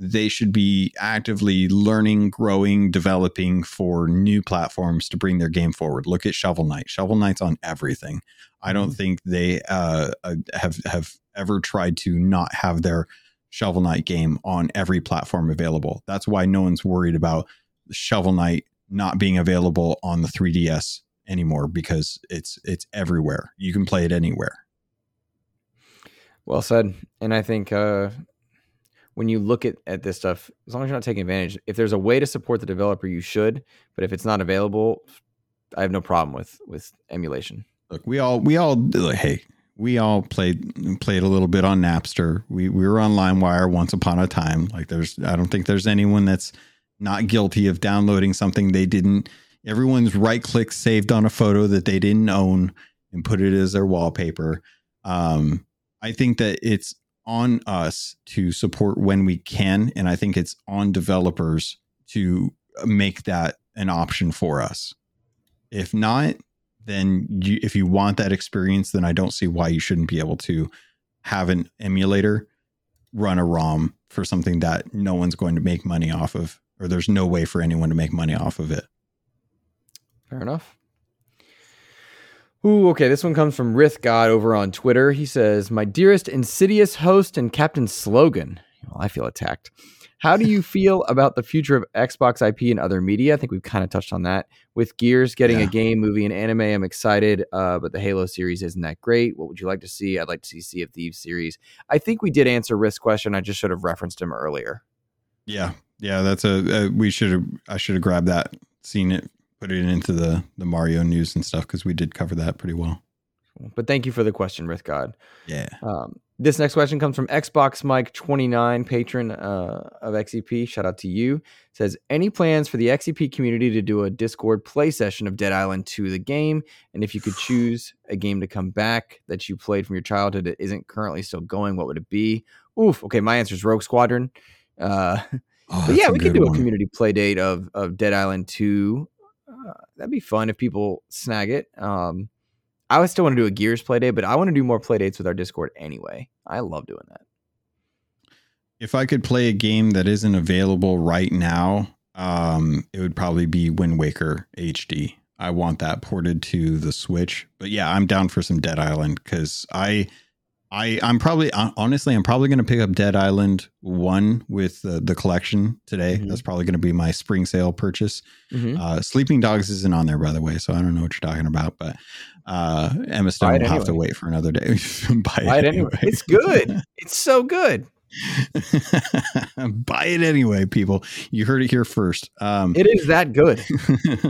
they should be actively learning, growing, developing for new platforms to bring their game forward. Look at Shovel Knight. Shovel Knight's on everything. I don't think they uh, uh, have have ever tried to not have their Shovel Knight game on every platform available. That's why no one's worried about Shovel Knight not being available on the 3DS anymore because it's it's everywhere. You can play it anywhere. Well said. And I think uh, when you look at, at this stuff, as long as you're not taking advantage, if there's a way to support the developer, you should. But if it's not available, I have no problem with with emulation. Look, we all we all like, hey, we all played played a little bit on Napster. We we were on LimeWire once upon a time. Like there's I don't think there's anyone that's not guilty of downloading something they didn't everyone's right click saved on a photo that they didn't own and put it as their wallpaper. Um, I think that it's on us to support when we can, and I think it's on developers to make that an option for us. If not, then you, if you want that experience, then I don't see why you shouldn't be able to have an emulator run a ROM for something that no one's going to make money off of, or there's no way for anyone to make money off of it. Fair enough. Ooh, okay. This one comes from Rith God over on Twitter. He says, "My dearest Insidious host and Captain Slogan." Well, I feel attacked. How do you feel about the future of Xbox IP and other media? I think we've kind of touched on that. With Gears getting Yeah. a game, movie, and anime, I'm excited. Uh, but the Halo series isn't that great. What would you like to see? I'd like to see Sea of Thieves series. I think we did answer Rith's question. I just should have referenced him earlier. Yeah, yeah, that's a, uh we should have. I should have grabbed that, seen it, put it into the the Mario news and stuff because we did cover that pretty well. But thank you for the question, Rith God. Yeah, Um, this next question comes from Xbox Mike 29, patron uh, of XEP. Shout out to you. Says, any plans for the XEP community to do a Discord play session of Dead Island 2, the game? And if you could choose a game to come back that you played from your childhood that isn't currently still going, what would it be? Oof. Okay, my answer is Rogue Squadron. Uh, oh, but yeah, we could do a community play date of, of Dead Island 2. Uh, that'd be fun if people snag it. Um, I would still want to do a Gears play date, but I want to do more play dates with our Discord anyway. I love doing that. If I could play a game that isn't available right now, um, it would probably be Wind Waker HD. I want that ported to the Switch. But yeah, I'm down for some Dead Island because I I I'm probably honestly I'm probably going to pick up Dead Island one with the, the collection today. Mhm. That's probably going to be my spring sale purchase. Mhm. Uh, Sleeping Dogs isn't on there by the way, so I don't know what you're talking about. But uh, Emma Stone will have to wait for another day. Buy, Buy it anyway. It's good. It's so good. Buy it anyway, people. You heard it here first. Um, It is that good.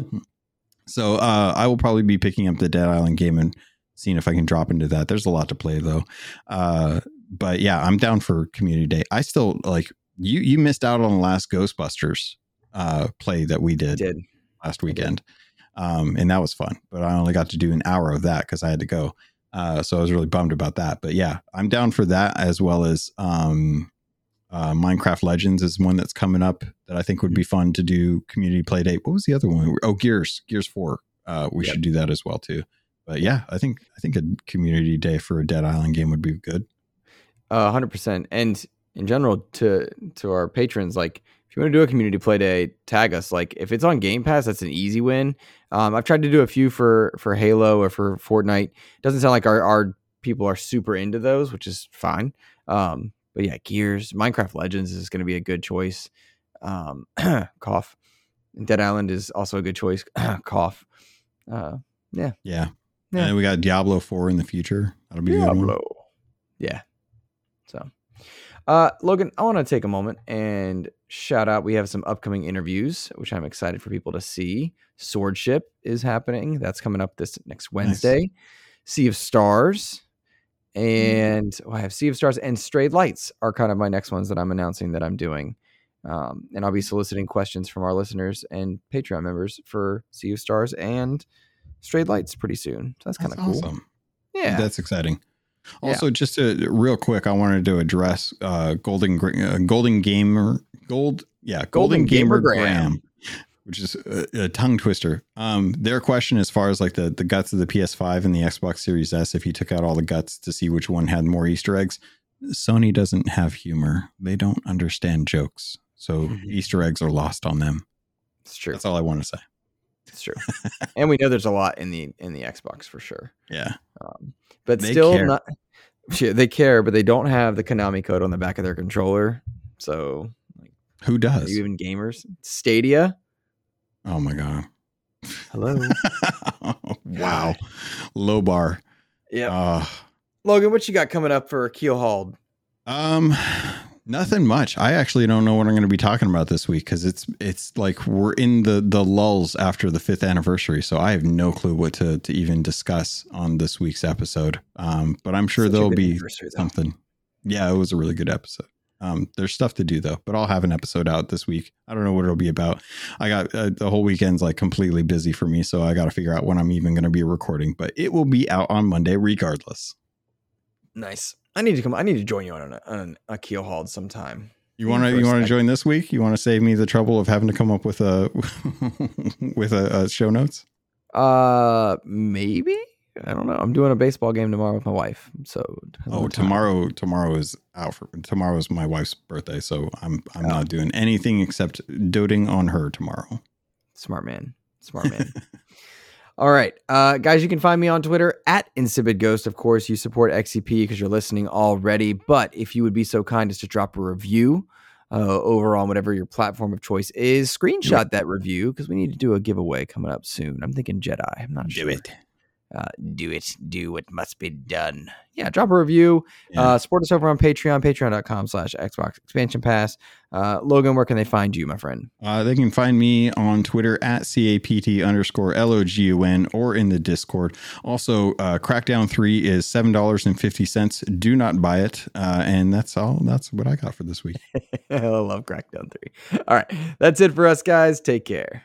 so uh, I will probably be picking up the Dead Island game and seeing if I can drop into that. There's a lot to play though. Uh, but yeah, I'm down for community day. I still like you. You missed out on the last Ghostbusters uh, play that we did, Did last weekend, um, and that was fun. But I only got to do an hour of that because I had to go. Uh, so I was really bummed about that. But yeah, I'm down for that as well as um, uh, Minecraft Legends is one that's coming up that I think would be fun to do community play date. What was the other one? Oh, Gears, Gears Four. Uh, we Yep. should do that as well too. But yeah, I think I think a community day for a Dead Island game would be good. Uh, hundred percent. And in general, to to our patrons, like if you want to do a community play day, tag us. Like if it's on Game Pass, that's an easy win. Um, I've tried to do a few for for Halo or for Fortnite. Doesn't sound like our our people are super into those, which is fine. Um, but yeah, Gears, Minecraft Legends is going to be a good choice. Um, cough. Dead Island is also a good choice. cough. Uh, Yeah. Yeah. And we got Diablo Four in the future. That'll be a good one. Diablo. Yeah. So, uh, Logun, I want to take a moment and shout out. We have some upcoming interviews, which I'm excited for people to see. Swordship is happening. That's coming up this next Wednesday. Sea of Stars. And oh, I have Sea of Stars and Strayed Lights are kind of my next ones that I'm announcing that I'm doing. Um, and I'll be soliciting questions from our listeners and Patreon members for Sea of Stars and Strayed Lights pretty soon. So that's kind of cool. awesome. Yeah. That's exciting. Yeah. Also, just to, real quick, I wanted to address uh, Golden uh, Golden Gamer Gold, yeah, Golden, Golden Gamer, Gamer Graham, Graham. which is a, a tongue twister. Um, their question, as far as like the the guts of the PS5 and the Xbox Series S, if you took out all the guts to see which one had more Easter eggs, Sony doesn't have humor. They don't understand jokes, so Easter eggs are lost on them. It's true. That's all I want to say. It's true. and we know there's a lot in the in the Xbox for sure. Yeah, Um, but They still care. not they care, but they don't have the Konami code on the back of their controller. So like, who does? you even gamers? Stadia? Oh my god! Hello. wow, low bar. yeah. Uh, Logun, what you got coming up for Keelhauled? Um, nothing much. I actually don't know what I'm going to be talking about this week because it's it's like we're in the the lulls after the fifth anniversary, so I have no clue what to to even discuss on this week's episode. Um, but I'm sure Such there'll be something. Yeah, it was a really good episode. Um, there's stuff to do though, but I'll have an episode out this week. I don't know what it'll be about. I got uh, the whole weekend's like completely busy for me, so I got to figure out when I'm even going to be recording. But it will be out on Monday regardless. Nice. I need to come. I need to join you on a, on a Keelhauled sometime. You want to you want to join this week? You want to save me the trouble of having to come up with a with a, a show notes? Uh, maybe. I don't know. I'm doing a baseball game tomorrow with my wife. So Oh, tomorrow tomorrow is out for tomorrow is my wife's birthday, so I'm I'm Oh. not doing anything except doting on her tomorrow. Smart man. Smart man. All right. Uh, guys, you can find me on Twitter at Insipid Ghost. Of course, you support XEP because you're listening already. But if you would be so kind as to drop a review uh, over on whatever your platform of choice is, screenshot that review because we need to do a giveaway coming up soon. I'm thinking Jedi. I'm not sure. Uh, do it. Do what must be done. Yeah, drop a review. Yeah. Uh, support us over on Patreon, patreon.com slash Xbox Expansion Pass. Uh, Logun, where can they find you, my friend? Uh, they can find me on Twitter at CAPT underscore LOGUN or in the Discord. Also, uh, Crackdown 3 is $7.50. Do not buy it. Uh, and that's all. That's what I got for this week. I love Crackdown 3. All right. That's it for us, guys. Take care.